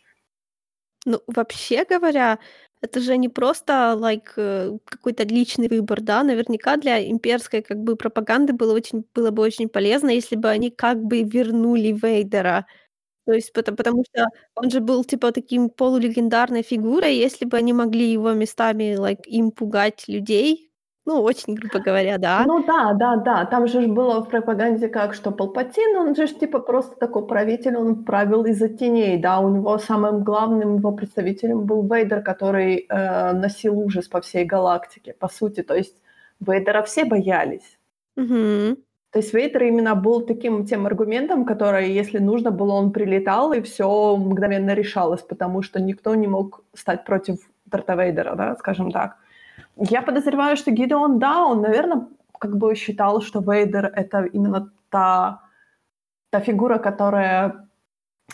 Ну, вообще говоря, это же не просто like, э, какой-то личный выбор, да, наверняка для имперской как бы пропаганды было очень было бы очень полезно, если бы они как бы вернули Вейдера. То есть пото потому что он же был типа таким полулегендарной фигурой, если бы они могли его местами like им пугать людей, ну, очень грубо говоря, да. ну да, да, да, там же ж было в пропаганде как, что Палпатин, он же ж типа просто такой правитель, он правил из-за теней, да, у него самым главным его представителем был Вейдер, который э, носил ужас по всей галактике, по сути, то есть Вейдера все боялись. Мгм. То есть Вейдер именно был таким тем аргументом, который, если нужно было, он прилетал, и все мгновенно решалось, потому что никто не мог стать против Дарта Вейдера, да, скажем так. Я подозреваю, что Гидеон, да, он, наверное, как бы считал, что Вейдер — это именно та, та фигура, которая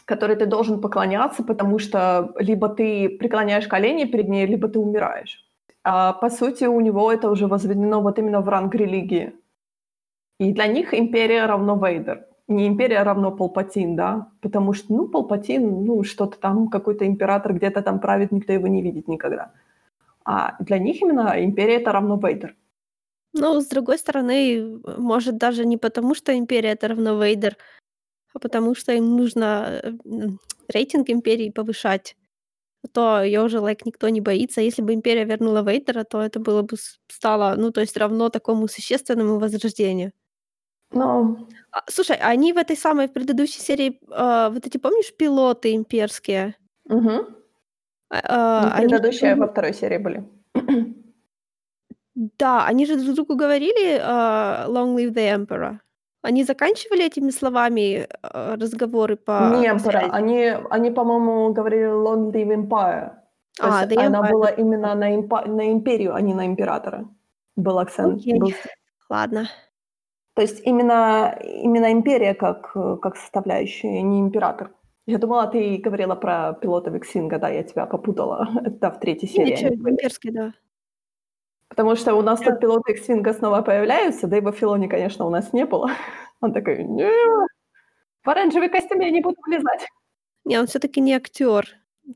которой ты должен поклоняться, потому что либо ты преклоняешь колени перед ней, либо ты умираешь. А по сути у него это уже возведено вот именно в ранг религии. И для них империя равно Вейдер. Не империя равно Палпатин, да? Потому что, ну, Палпатин, ну, что-то там, какой-то император где-то там правит, никто его не видит никогда. А для них именно империя это равно Вейдер. Ну, с другой стороны, э, может, даже не потому, что империя это равно Вейдер, а потому что им нужно э, рейтинг империи повышать. А то ее уже like, никто не боится. Если бы империя вернула Вейдера, то это было бы стало, ну, то есть равно такому существенному возрождению. Но А, слушай, они в этой самой предыдущей серии, а, вот эти, помнишь, пилоты имперские? угу. А, а, они предыдущие во второй серии были. *clears throat* Да, они же друг другу говорили а, «Long live the Emperor». Они заканчивали этими словами а, разговоры по Не Emperor, они, они, по-моему, говорили Long Live Empire. То А, есть The она Empire. была именно на, импа- на империю, а не на императора. Был акцент. Окей. был- Ладно. То есть именно, именно империя как, как составляющая, не император. Я думала, ты говорила про пилота X-Wing а, да, я тебя попутала. *laughs* Это в третьей серии ничего, они были. имперский, да. Потому что у нас Да. тут пилоты X-Wing снова появляются, Дэйва Филони, конечно, у нас не было. *laughs* Он такой, не, в оранжевый костюм я не буду влезать. Не, он всё-таки не актёр.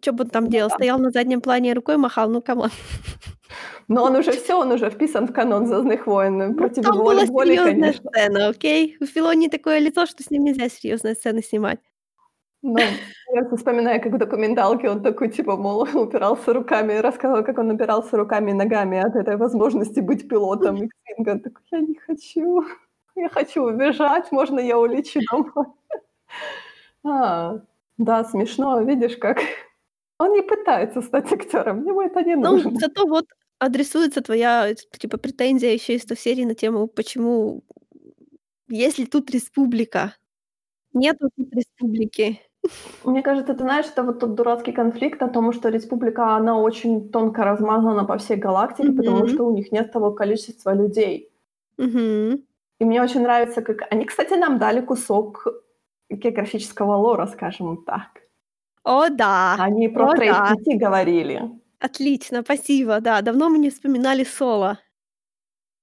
Чё бы он там Ну делал? да. Стоял на заднем плане рукой махал? Ну, come on. *laughs* Но он уже всё, он уже вписан в канон "Звездных войн". Ну, Против там его была воли, серьёзная конечно. сцена, окей? У Филони такое лицо, что с ним нельзя серьёзные сцены снимать. Ну, я вспоминаю, как в документалке он такой, типа, мол, *laughs* упирался руками, рассказывал, как он упирался руками и ногами от этой возможности быть пилотом *laughs* X-Wing. Он такой: "Я не хочу, я хочу убежать, можно я улечу домой?" *laughs* А, да, смешно, видишь, как он не пытается стать актёром, ему это не Ну, нужно. зато вот адресуется твоя, типа, претензия ещё из той серии на тему, почему есть ли тут республика? Нету тут республики. Мне кажется, ты знаешь, это вот тот дурацкий конфликт о том, что республика, она очень тонко размазана по всей галактике, потому Мгм. что у них нет того количества людей. Мгм. И мне очень нравится, как они, кстати, нам дали кусок географического лора, скажем так. О да! Они про О трейд да! говорили. Отлично, спасибо, да. Давно мы не вспоминали Соло.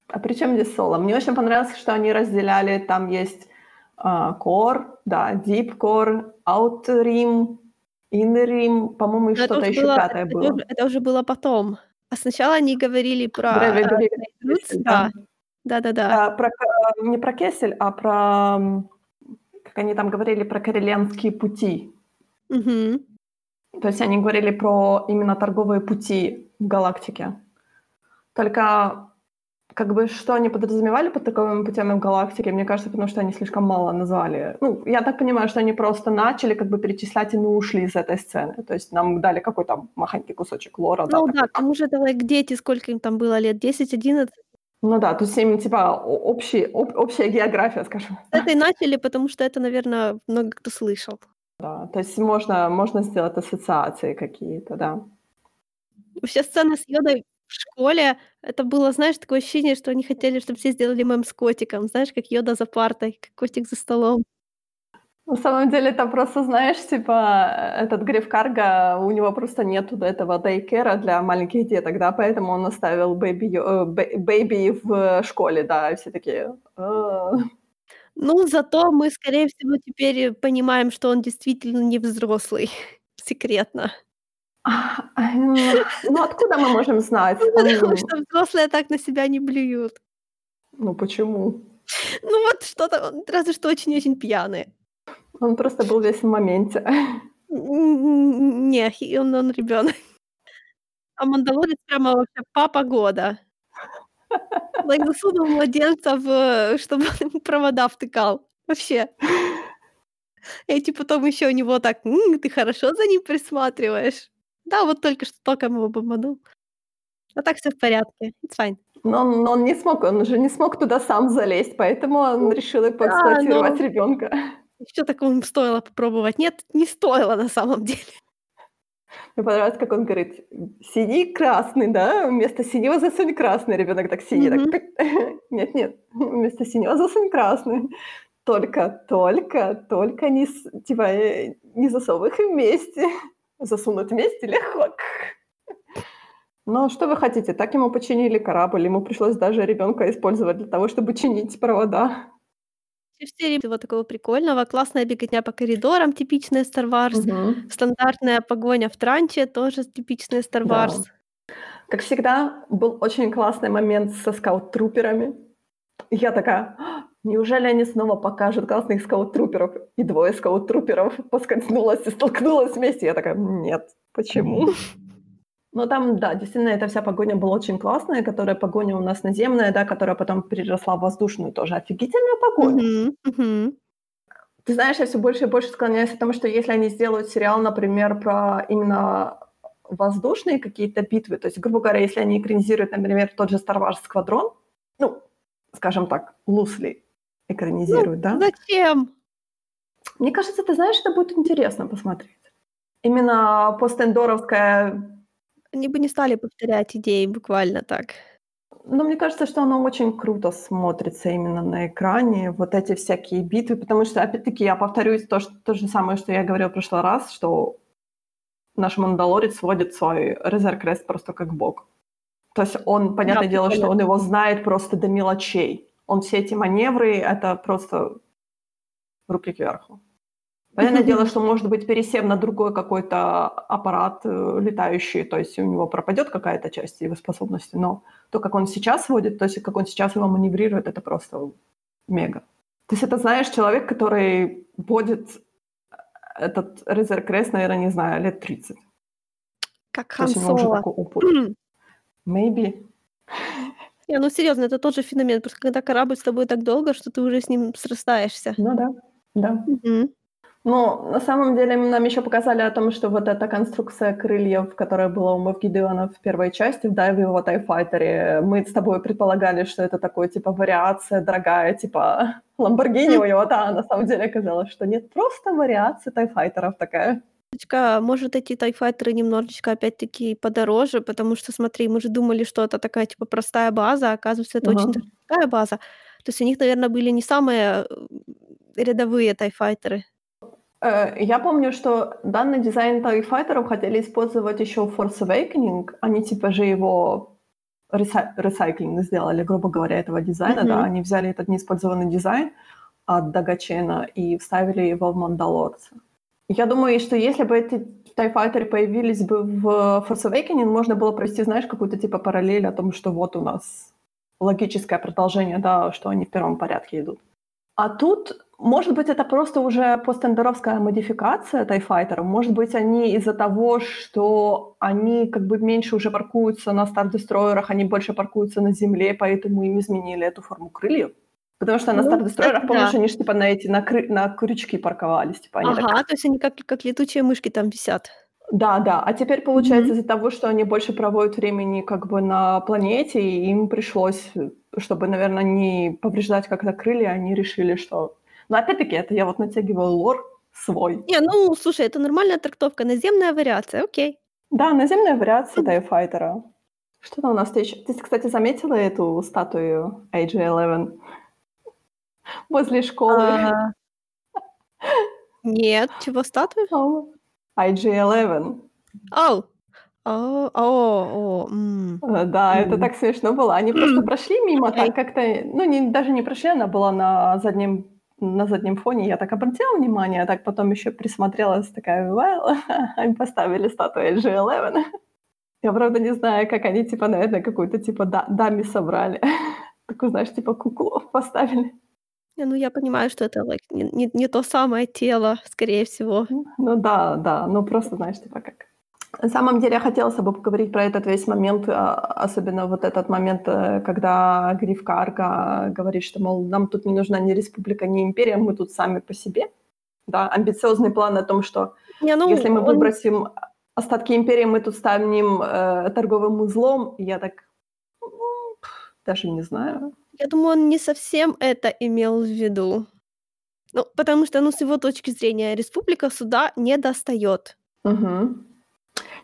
А при чём здесь Соло? Мне очень понравилось, что они разделяли, там есть, Core, да, Deep Core, Outer Rim, Inner Rim, по-моему, и что-то ещё было пятое это было. уже это уже было потом. А сначала они говорили про, э, Кессель, да. да. Да-да-да. А, про не про Кессель, а про, как они там говорили, про Корелианские пути. Мгм. То есть они говорили про именно торговые пути в галактике. Только как бы что они подразумевали под торговыми путями в галактике, мне кажется, потому что они слишком мало назвали. Ну, я так понимаю, что они просто начали как бы перечислять, и мы ушли из этой сцены. То есть нам дали какой-то махонький кусочек лора, да, Ну да, к тому же это like дети, сколько им там было лет? 10-11? Ну да, то есть им типа общий об общая география, скажем. С этой начали, потому что это, наверно, много кто слышал. Да, то есть можно можно сделать ассоциации какие-то, да. Вообще сцена с Йодой в школе- это было, знаешь, такое ощущение, что они хотели, чтоб все сделали мем с котиком. Знаешь, как Йода за партой, как котик за столом. На самом деле это просто, знаешь, типа, э, этот Гриф Карга, у него просто нету до этого daycare а для маленьких деток, да, поэтому он оставил Baby э, Baby в школе, да, и все такие: "А". Ну, зато мы, скорее всего, теперь понимаем, что он действительно не взрослый. *laughs* Секретно. Ну, откуда мы можем знать? Ну, потому что взрослые так на себя не блюют. Ну, почему? Ну, вот что-то разве что очень-очень пьяный. Он просто был весь в моменте. Не, он он ребёнок. А Мандалорец прямо вообще папа года. Like засунул младенца в чтобы он ему провода втыкал. Вообще. Эти потом ещё у него так: "М, ты хорошо за ним присматриваешь". Да, вот только что током его бомбанул. А так всё в порядке. It's fine. Но он но он не смог, он же не смог туда сам залезть, поэтому он решил Да, поэксплуатировать но ребёнка. Ещё такому стоило попробовать. Нет, не стоило на самом деле. Мне понравилось, как он говорит: "Синий, красный, да? Вместо синего засунь красный". Ребёнок так синий, так Мгм. тык. *laughs* Нет нет, вместо синего засунь красный. Только только только не типа, э, не засовывай их вместе. Засунуть вместе легко. Но что вы хотите, так ему починили корабль, ему пришлось даже ребёнка использовать для того, чтобы чинить провода. Все в серии всего такого прикольного. Классная беготня по коридорам, типичная Star Wars. Мгм. Стандартная погоня в транче, тоже типичная Star Да. Wars. Как всегда, был очень классный момент со скаут-труперами. Я такая: "А, неужели они снова покажут классных скаут-труперов?" И двое скаут-труперов поскользнулось и столкнулось вместе. Я такая: "Нет, почему?" Ну, там, да, действительно, эта вся погоня была очень классная, которая погоня у нас наземная, да, которая потом переросла в воздушную, тоже офигительная погоня. Ты знаешь, я всё больше и больше склоняюсь к тому, что если они сделают сериал, например, про именно воздушные какие-то битвы, то есть, грубо говоря, если они экранизируют, например, тот же Star Wars Squadron, ну, скажем так, Ну, экранизируют, да? зачем? Мне кажется, ты знаешь, это будет интересно посмотреть. Именно постэндоровская Они бы не стали повторять идеи буквально так. Ну, мне кажется, что оно очень круто смотрится именно на экране, вот эти всякие битвы, потому что, опять-таки, я повторюсь то, что, то же самое, что я говорил в прошлый раз, что наш Мандалорец сводит свой Резерв Крест просто как бог. То есть он, понятное да, дело, что он его знает просто до мелочей. Он все эти маневры, это просто руки кверху. Понятное дело, что, может быть, пересев на другой какой-то аппарат э, летающий, то есть у него пропадет какая-то часть его способности, но то, как он сейчас водит, то есть как он сейчас его маневрирует, это просто мега. То есть это, знаешь, человек, который водит этот Резерв Крест, наверное, не знаю, лет 30. Как Хан Соло. *clears throat* Maybe. Не, ну серьезно, это тот же феномен, просто когда корабль с тобой так долго, что ты уже с ним срастаешься. Ну да, да. Угу. Ну, на самом деле нам еще показали о том, что вот эта конструкция крыльев, которая была у Мов Гидеона в первой части, да, в его Тайфайтере, мы с тобой предполагали, что это такой, типа, вариация дорогая, типа, *laughs* Ламборгини у него, да, на самом деле оказалось, что нет, просто вариация Тайфайтеров такая. Может, эти TIE fighter ы немножечко опять-таки подороже, потому что, смотри, мы же думали, что это такая, типа, простая база, а оказывается, это очень дорогая база. То есть у них, наверное, были не самые э, рядовые TIE fighter ы. Э, я помню, что данный дизайн TIE fighter ов хотели использовать еще в Force Awakening. Они типа же его recycling сделали, грубо говоря, этого дизайна. Да, они взяли этот неиспользованный дизайн от Дагачена и вставили его в Мандалорца. Я думаю, что если бы эти тайфайтеры появились бы в Force Awakening, можно было провести, знаешь, какую-то типа параллель о том, что вот у нас логическое продолжение, да, что они в первом порядке идут. А тут, может быть, это просто уже постендеровская модификация тайфайтеров. Может быть, они из-за того, что они как бы меньше уже паркуются на стар-дестройерах, они больше паркуются на земле, поэтому им изменили эту форму крыльев. Потому что на ну, стар-дестройерах, помнишь, да. они же типа на эти, на, кры, на крючки парковались. Типа, они ага, так... то есть они как, как летучие мышки там висят. Да, да. А теперь получается mm-hmm. из-за того, что они больше проводят времени как бы на планете, и им пришлось, чтобы, наверное, не повреждать как-то крылья, они решили, что... Но опять-таки, это я вот натягиваю лор свой. Не, ну, слушай, это нормальная трактовка, наземная вариация, окей. Да, наземная вариация Тайфайтера. Что там у нас еще? Ты, кстати, заметила эту статую AJ-11? *laughs* возле школы. А... Нет, чего статуя? Oh. IG-11. Оу. О, о, о, Да, это так смешно было. Они просто *clears throat* прошли мимо, так как-то, ну, не, даже не прошли, она была на заднем на заднем фоне, я так обратила внимание, а так потом еще присмотрелась, такая, well, *laughs* они поставили статую G11. Я, правда, не знаю, как они, типа, наверное, какую-то, типа, да, даме собрали. *laughs* Такую, знаешь, типа, куклу поставили. Не, ну я понимаю, что это like, не, не, не то самое тело, скорее всего. Ну да, да, ну просто, знаешь, типа как. На самом деле я хотела с тобой поговорить про этот весь момент, а, особенно вот этот момент, э, когда Гриф Карга говорит, что, мол, нам тут не нужна ни республика, ни империя, мы тут сами по себе. Да, амбициозный план о том, что не, ну, если мы он... выбросим остатки империи, мы тут станем э, торговым узлом. Я так даже не знаю. Я думаю, он не совсем это имел в виду. Ну, потому что, ну, с его точки зрения, республика суда не достает. Угу.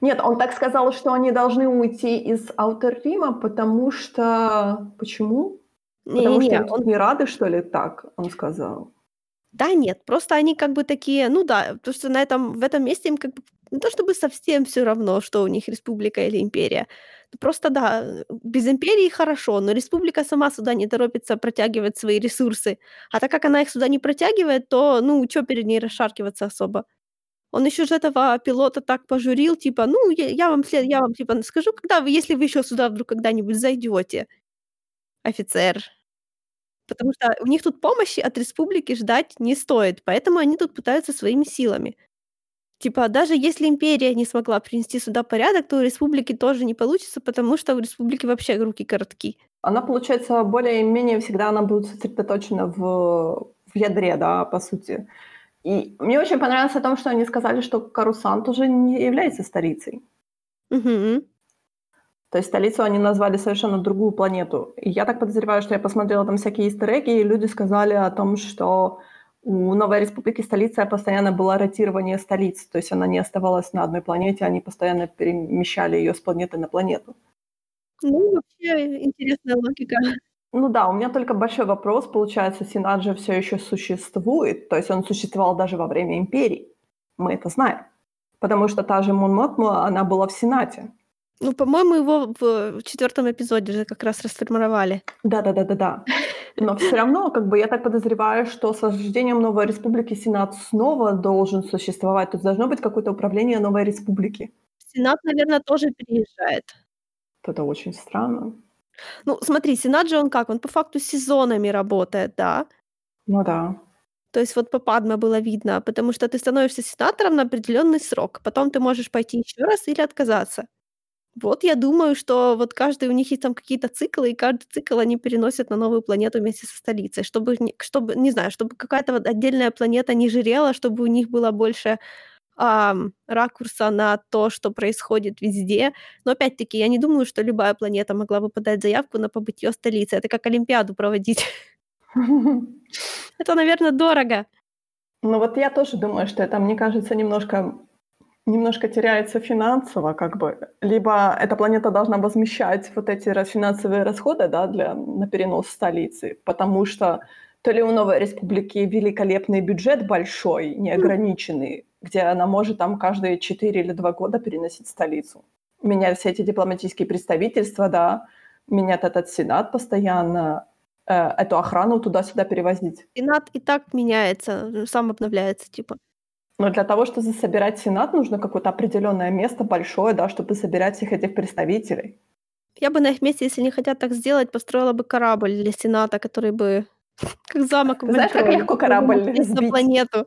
Нет, он так сказал, что они должны уйти из Аутер Рима, потому что... Почему? Не, потому не, что он... не рады, что ли, так, он сказал. Да нет, просто они как бы такие, ну да, потому что на этом, в этом месте им как бы не то чтобы совсем все равно, что у них республика или империя. Просто да, без империи хорошо, но республика сама сюда не торопится протягивать свои ресурсы. А так как она их сюда не протягивает, то, ну, что перед ней расшаркиваться особо? Он еще же этого пилота так пожурил, типа, ну, я, я вам след, я вам типа скажу, когда вы, если вы еще сюда вдруг когда-нибудь зайдете, офицер. Потому что у них тут помощи от республики ждать не стоит, поэтому они тут пытаются своими силами. Типа, даже если империя не смогла принести сюда порядок, то у республики тоже не получится, потому что у республики вообще руки коротки. Она, получается, более-менее всегда она будет сосредоточена в, в ядре, да, по сути. И мне очень понравилось о том, что они сказали, что Карусан тоже не является столицей. Угу. То есть столицу они назвали совершенно другую планету. И я так подозреваю, что я посмотрела там всякие истереги, и люди сказали о том, что у Новой Республики столица постоянно было ротирование столиц, то есть она не оставалась на одной планете, они постоянно перемещали ее с планеты на планету. Ну, вообще интересная логика. Ну да, у меня только большой вопрос, получается, Сенат же все еще существует, то есть он существовал даже во время империи. Мы это знаем. Потому что та же Мон Мотма, она была в Сенате. Ну, по-моему, его в четвертом эпизоде же как раз расформировали. Да-да-да-да-да. Но все равно, как бы, я так подозреваю, что с рождением новой республики Сенат снова должен существовать. Тут должно быть какое-то управление новой республики. Сенат, наверное, тоже переезжает. Это очень странно. Ну, смотри, Сенат же он как? Он по факту сезонами работает, да? Ну да. То есть вот по Падме было видно, потому что ты становишься сенатором на определенный срок, потом ты можешь пойти еще раз или отказаться. Вот я думаю, что вот каждый у них есть там какие-то циклы, и каждый цикл они переносят на новую планету вместе со столицей, чтобы, чтобы не знаю, чтобы какая-то вот отдельная планета не жирела, чтобы у них было больше а, ракурса на то, что происходит везде. Но опять-таки, я не думаю, что любая планета могла бы подать заявку на побытие столицы. Это как Олимпиаду проводить. *laughs* Это, наверное, дорого. Ну вот я тоже думаю, что это, мне кажется, немножко немножко теряется финансово, как бы. Либо эта планета должна возмещать вот эти финансовые расходы, да, для, на перенос столицы, потому что то ли у Новой Республики великолепный бюджет большой, неограниченный, где она может там каждые 4 или 2 года переносить столицу. Менять все эти дипломатические представительства, да, менять этот Сенат постоянно, э, эту охрану туда-сюда перевозить. Сенат и так меняется, сам обновляется, типа. Но для того, чтобы собирать Сенат, нужно какое-то определенное место большое, да, чтобы собирать всех этих представителей. Я бы на их месте, если не хотят так сделать, построила бы корабль для Сената, который бы *laughs* как замок в Знаешь, как легко корабль на планету.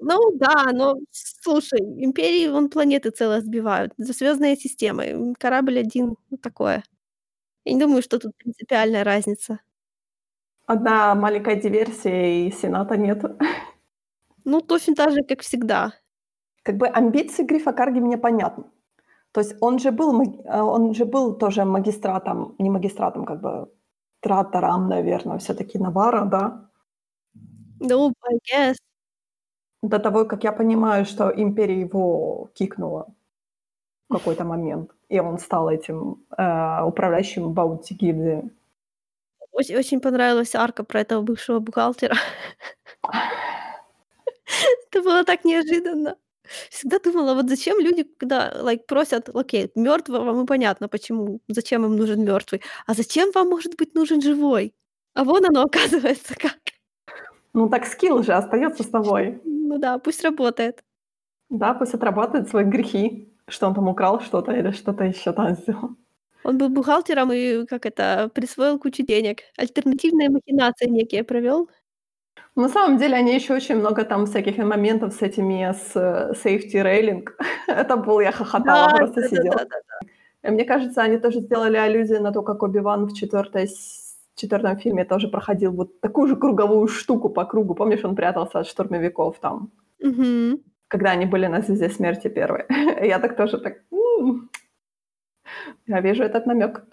Ну да, но слушай, империи вон планеты целые сбивают, звездные системы. Корабль один ну, такое. Я не думаю, что тут принципиальная разница. Одна маленькая диверсия, и Сената нет. *laughs* Ну, точно так же, как всегда. Как бы амбиции Грифа Карги мне понятны. То есть он же был, э, он же был тоже магистратом, не магистратом, как бы тратором, наверное, все-таки Навара, да? Ну, I guess. До того, как я понимаю, что империя его кикнула в какой-то момент, и он стал этим э, управляющим Баунти гильдии. Очень, очень понравилась арка про этого бывшего бухгалтера. *laughs* *laughs* Это было так неожиданно. Всегда думала, вот зачем люди, когда like, просят, окей, мертвого, мы понятно, почему, зачем им нужен мертвый, а зачем вам может быть нужен живой? А вон оно *laughs* оказывается как. Ну так скилл же остается с тобой. Ну да, пусть работает. Да, пусть отрабатывает свои грехи, что он там украл что-то или что-то еще там сделал. Он был бухгалтером и, как это, присвоил кучу денег. Альтернативные махинации некие провел. На самом деле они еще очень много там всяких моментов с этими, с э, safety railing. *laughs* Это был, я хохотала, да, просто да, сидела. Да, да, да. Мне кажется, они тоже сделали аллюзию на то, как Оби-Ван в четвертой четвертом фильме тоже проходил вот такую же круговую штуку по кругу. Помнишь, он прятался от штурмовиков там? Угу. Когда они были на звезде смерти первой. *laughs* Я так тоже так... Я вижу этот намек.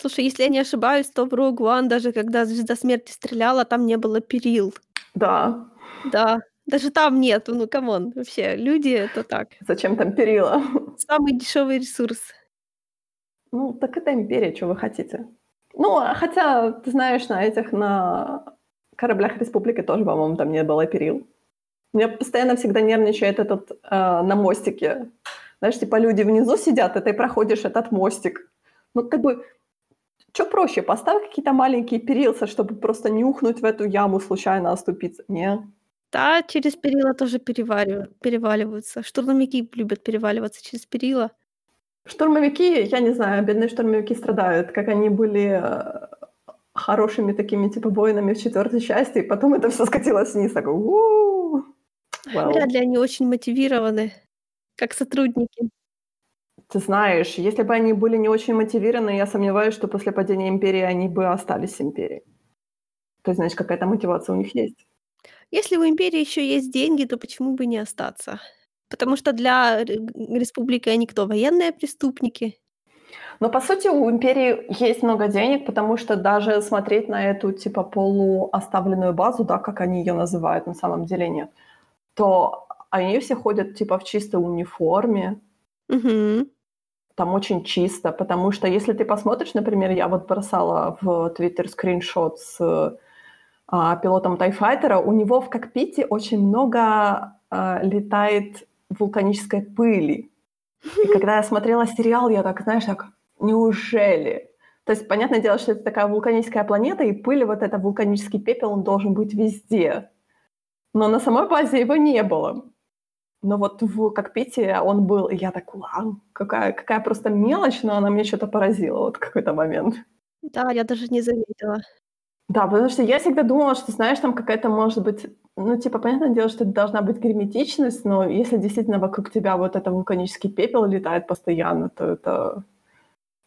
Слушай, если я не ошибаюсь, то в Rogue One, даже когда Звезда Смерти стреляла, там не было перил. Да. Да. Даже там нет. Ну, come on, вообще, люди это так. Зачем там перила? Самый дешевый ресурс. Ну, так это империя, что вы хотите. Ну, а хотя, ты знаешь, на этих, на кораблях Республики тоже, по-моему, там не было перил. Меня постоянно всегда нервничает этот э, на мостике. Знаешь, типа люди внизу сидят, и ты проходишь этот мостик. Ну, как бы что проще, поставь какие-то маленькие перилса, чтобы просто не ухнуть в эту яму, случайно оступиться. Не. Да, через перила тоже переваривают, переваливаются. Штурмовики любят переваливаться через перила. Штурмовики, я не знаю, бедные штурмовики страдают, как они были э, хорошими такими типа воинами в четвертой части, и потом это все скатилось вниз, такой well. Вряд ли они очень мотивированы, как сотрудники. Ты знаешь, если бы они были не очень мотивированы, я сомневаюсь, что после падения империи они бы остались империей. То есть, значит, какая-то мотивация у них есть. Если у империи еще есть деньги, то почему бы не остаться? Потому что для республики они кто? Военные преступники? Но по сути у империи есть много денег, потому что даже смотреть на эту типа полуоставленную базу, да, как они ее называют, на самом деле нет, то они все ходят типа в чистой униформе. Угу. Там очень чисто, потому что если ты посмотришь, например, я вот бросала в Твиттер скриншот с а, пилотом Тайфайтера, у него в кокпите очень много а, летает вулканической пыли. И когда я смотрела сериал, я так, знаешь, так, неужели? То есть, понятное дело, что это такая вулканическая планета, и пыль, вот это вулканический пепел, он должен быть везде. Но на самой базе его не было. Но вот в кокпите он был, и я так, вау, какая, какая просто мелочь, но она мне что-то поразила вот в какой-то момент. Да, я даже не заметила. Да, потому что я всегда думала, что, знаешь, там какая-то может быть, ну, типа, понятное дело, что это должна быть герметичность, но если действительно вокруг тебя вот это вулканический пепел летает постоянно, то это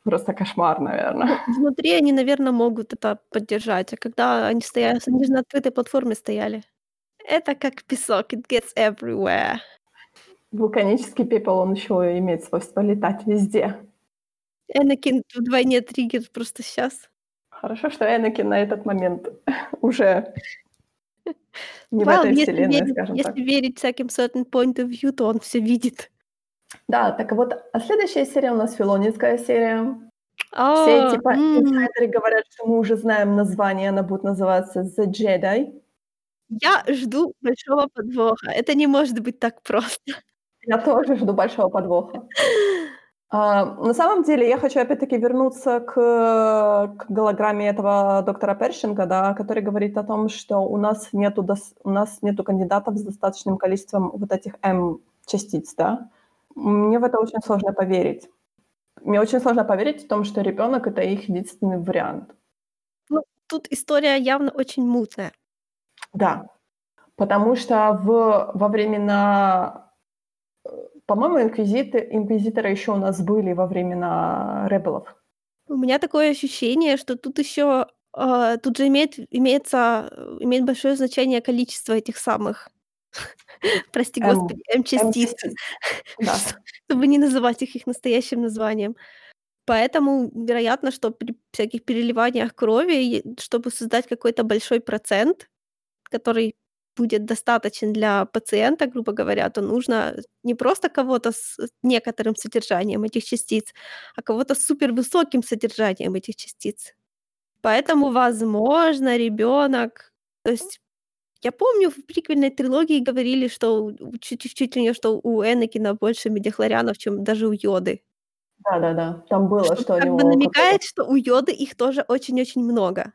просто кошмар, наверное. Внутри они, наверное, могут это поддержать, а когда они стояли, они же на открытой платформе стояли. Это как песок, it gets everywhere. Вулканический пепел, он еще имеет свойство летать везде. Энакин вдвойне триггер просто сейчас. Хорошо, что Энакин на этот момент *laughs* уже не Well, в этой если вселенной, верить, скажем если так. верить всяким certain point of view, то он все видит. Да, так вот, а следующая серия у нас филонистская серия. Все А, типа м, инсайдеры говорят, что мы уже знаем название, она будет называться The Jedi. я жду большого подвоха. Это не может быть так просто. Я тоже жду большого подвоха. А, на самом деле, я хочу опять-таки вернуться к, к голограмме этого доктора Першинга, да, который говорит о том, что у нас нету, дос- у нас нету кандидатов с достаточным количеством вот этих М-частиц, да. Мне в это очень сложно поверить. Мне очень сложно поверить в том, что ребенок это их единственный вариант. Ну, тут история явно очень мутная. Да, потому что в, во времена, по-моему, инквизиты, инквизиторы еще у нас были во времена ребелов. У меня такое ощущение, что тут еще а, тут же имеет, имеется, э, имеет большое значение количество этих самых, *laughs* прости господи, М-частиц, *laughs* чтобы не называть их их настоящим названием. Поэтому вероятно, что при всяких переливаниях крови, чтобы создать какой-то большой процент, который будет достаточен для пациента, грубо говоря, то нужно не просто кого-то с некоторым содержанием этих частиц, а кого-то с супервысоким содержанием этих частиц. Поэтому, возможно, ребенок, то есть я помню, в приквельной трилогии говорили, что у- чуть, чуть ли не что у Энакина больше медихлорианов, чем даже у Йоды. Да-да-да, там было, Что что у как бы него какой-то... намекает, что у Йоды их тоже очень-очень много.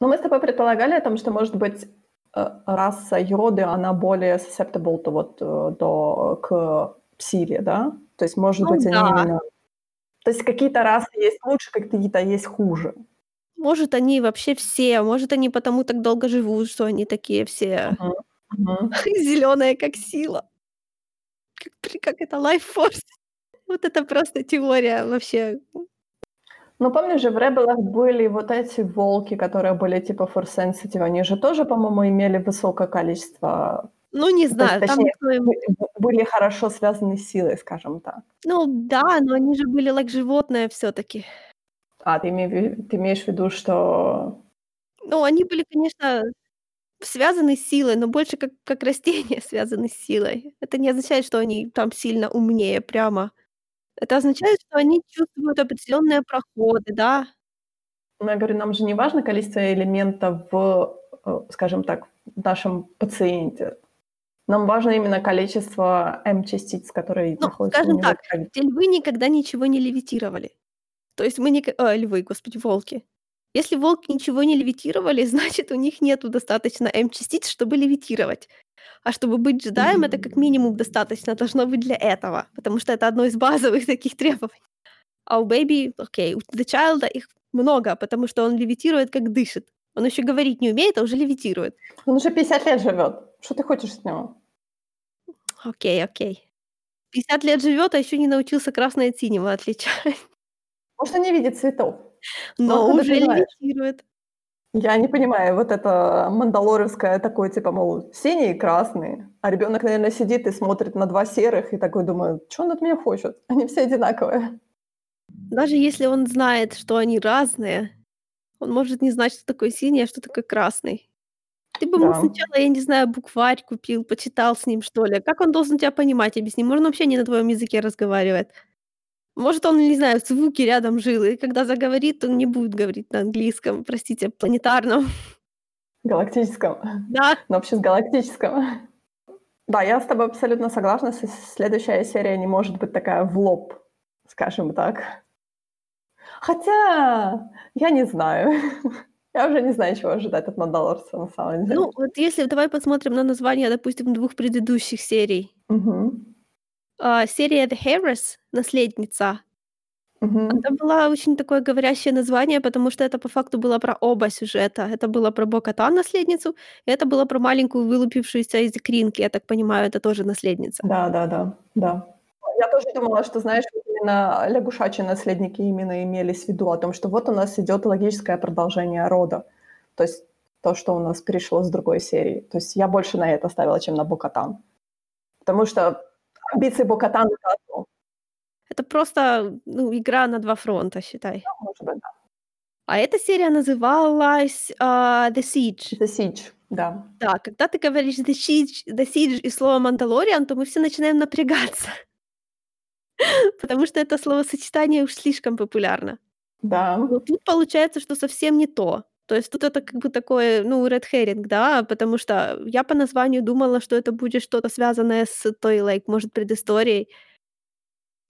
Но мы с тобой предполагали о том, что, может быть, раса йоды, она более susceptible to, вот, э, до, к силе, да? То есть, может Ну быть, они да. именно... То есть какие-то расы есть лучше, какие-то есть хуже. Может, они вообще все, может, они потому так долго живут, что они такие все Мгм, мгм. *laughs* зеленые, как сила. Как, как это Life Force. Вот это просто теория вообще. Ну, помнишь же, в Ребелах были вот эти волки, которые были типа sensitive, они же тоже, по-моему, имели высокое количество... Ну, не То есть, знаю, там точнее, никто были хорошо связаны с силой, скажем так. Ну, да, но они же были like животные все таки А, ты, име- ты имеешь в виду, что... Ну, они были, конечно, связаны с силой, но больше как, как растения *laughs* связаны с силой. Это не означает, что они там сильно умнее прямо. Это означает, что они чувствуют определенные проходы, да. Ну, я говорю, нам же не важно количество элементов в, э, скажем так, в нашем пациенте. Нам важно именно количество М-частиц, которые Ну, находятся у скажем него так, эти львы никогда ничего не левитировали. То есть мы не... А, львы, господи, волки. Если волки ничего не левитировали, *laughs* значит, у них нету достаточно М-частиц, чтобы левитировать. А чтобы быть джедаем, это как минимум достаточно должно быть для этого, потому что это одно из *laughs* базовых таких требований. А у Бэйби, окей, у The Child их много, потому что он левитирует, как дышит. Он еще говорить не умеет, а уже левитирует. Он уже 50 лет живет. Что ты хочешь с него? Окей, окей. 50 лет живет, а еще не научился красное от синего отличать. Может, он не видит цветов. Но уже левитирует. Я не понимаю, вот это мандалоровское такое, типа, мол, синий и красный. А ребенок, наверное, сидит и смотрит на два серых и такой думает, что он от меня хочет? *laughs* Они все одинаковые. Даже если он знает, что они разные, он может не знать, что такое синий, а что такое красный. Ты бы ему Да. сначала, я не знаю, букварь купил, почитал с ним, что ли. Как он должен тебя понимать? Объясни. Может, он вообще не на твоем языке разговаривает. Может, он, не знаю, в звуке рядом жил, и когда заговорит, он не будет говорить на английском, простите, планетарном. Галактическом. Да. Но вообще с галактическом. Да, я с тобой абсолютно согласна. Следующая серия не может быть такая в лоб, скажем так. Хотя, я не знаю. *laughs* Я уже не знаю, чего ожидать от Мандалорца на самом деле. Ну, вот если давай посмотрим на название, допустим, двух предыдущих серий. Угу. А, серия The Heiress, наследница. Угу. Это было очень такое говорящее название, потому что это по факту было про оба сюжета. Это было про Боката, наследницу, и это было про маленькую вылупившуюся из икринки. Я так понимаю, это тоже наследница. Да, да, да, да. Я тоже думала, что, знаешь, именно лягушачьи наследники именно имелись в виду о том, что вот у нас идет логическое продолжение рода. То есть то, что у нас перешло с другой серии. То есть я больше на это ставила, чем на Бокатан. Потому что амбиции Бокатана это одно. Это просто ну, игра на два фронта, считай. Ну, может быть, да. А эта серия называлась uh, The Siege. The Siege, да. Да, когда ты говоришь The Siege, The Siege и слово Мандалориан, то мы все начинаем напрягаться. *laughs* Потому что это словосочетание уж слишком популярно. Да. Но тут получается, что совсем не то. То есть тут это как бы такое, ну, red herring, да, потому что я по названию думала, что это будет что-то связанное с той, like, может, предысторией.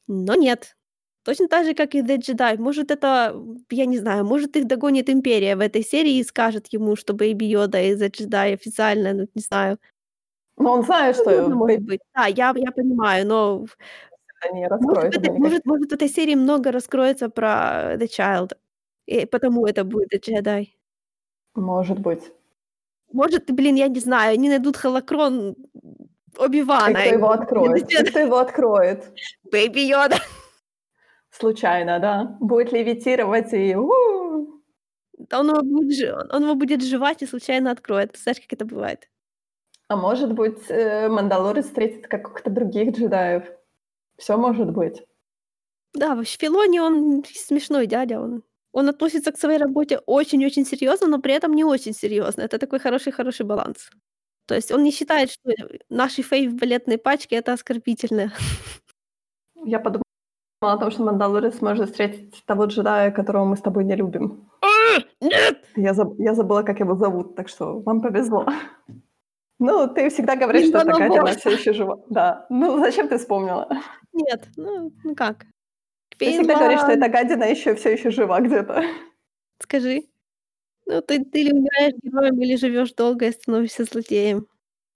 Но нет. Точно так же, как и The Jedi. Может, это, я не знаю, может, их догонит Империя в этой серии и скажет ему, что Бэйби Йода и The Jedi официально, ну, не знаю. Но он знает, что... Возможно, может быть. Да, я, я понимаю, но может, этой, может, может, в этой серии много раскроется про The Child, и потому это будет The Jedi. Может быть. Может, блин, я не знаю, они найдут холокрон И Оби-Вана. кто его откроет? И кто его откроет? Бэйби Йода. Случайно, да? Будет левитировать и... Он его, будет, он его будет жевать и случайно откроет. Представляешь, как это бывает? А может быть, э, Мандалорец встретит каких-то других джедаев? Все может быть. Да, в Филоне он смешной дядя. Он, он относится к своей работе очень-очень серьезно, но при этом не очень серьезно. Это такой хороший-хороший баланс. То есть он не считает, что наши фей в балетной пачке это оскорбительно. Я подумала о том, что Мандалорец может встретить того джедая, которого мы с тобой не любим. Нет! Я, заб- я забыла, как его зовут, так что вам повезло. Ну, ты всегда говоришь, что эта Иванова. Катя, она все еще жива. Да. Ну, зачем ты вспомнила? Нет, ну, ну как? Ты всегда говоришь, что эта гадина еще все еще жива где-то. Скажи. Ну, ты, ты или умираешь героем, или живешь долго и становишься злодеем.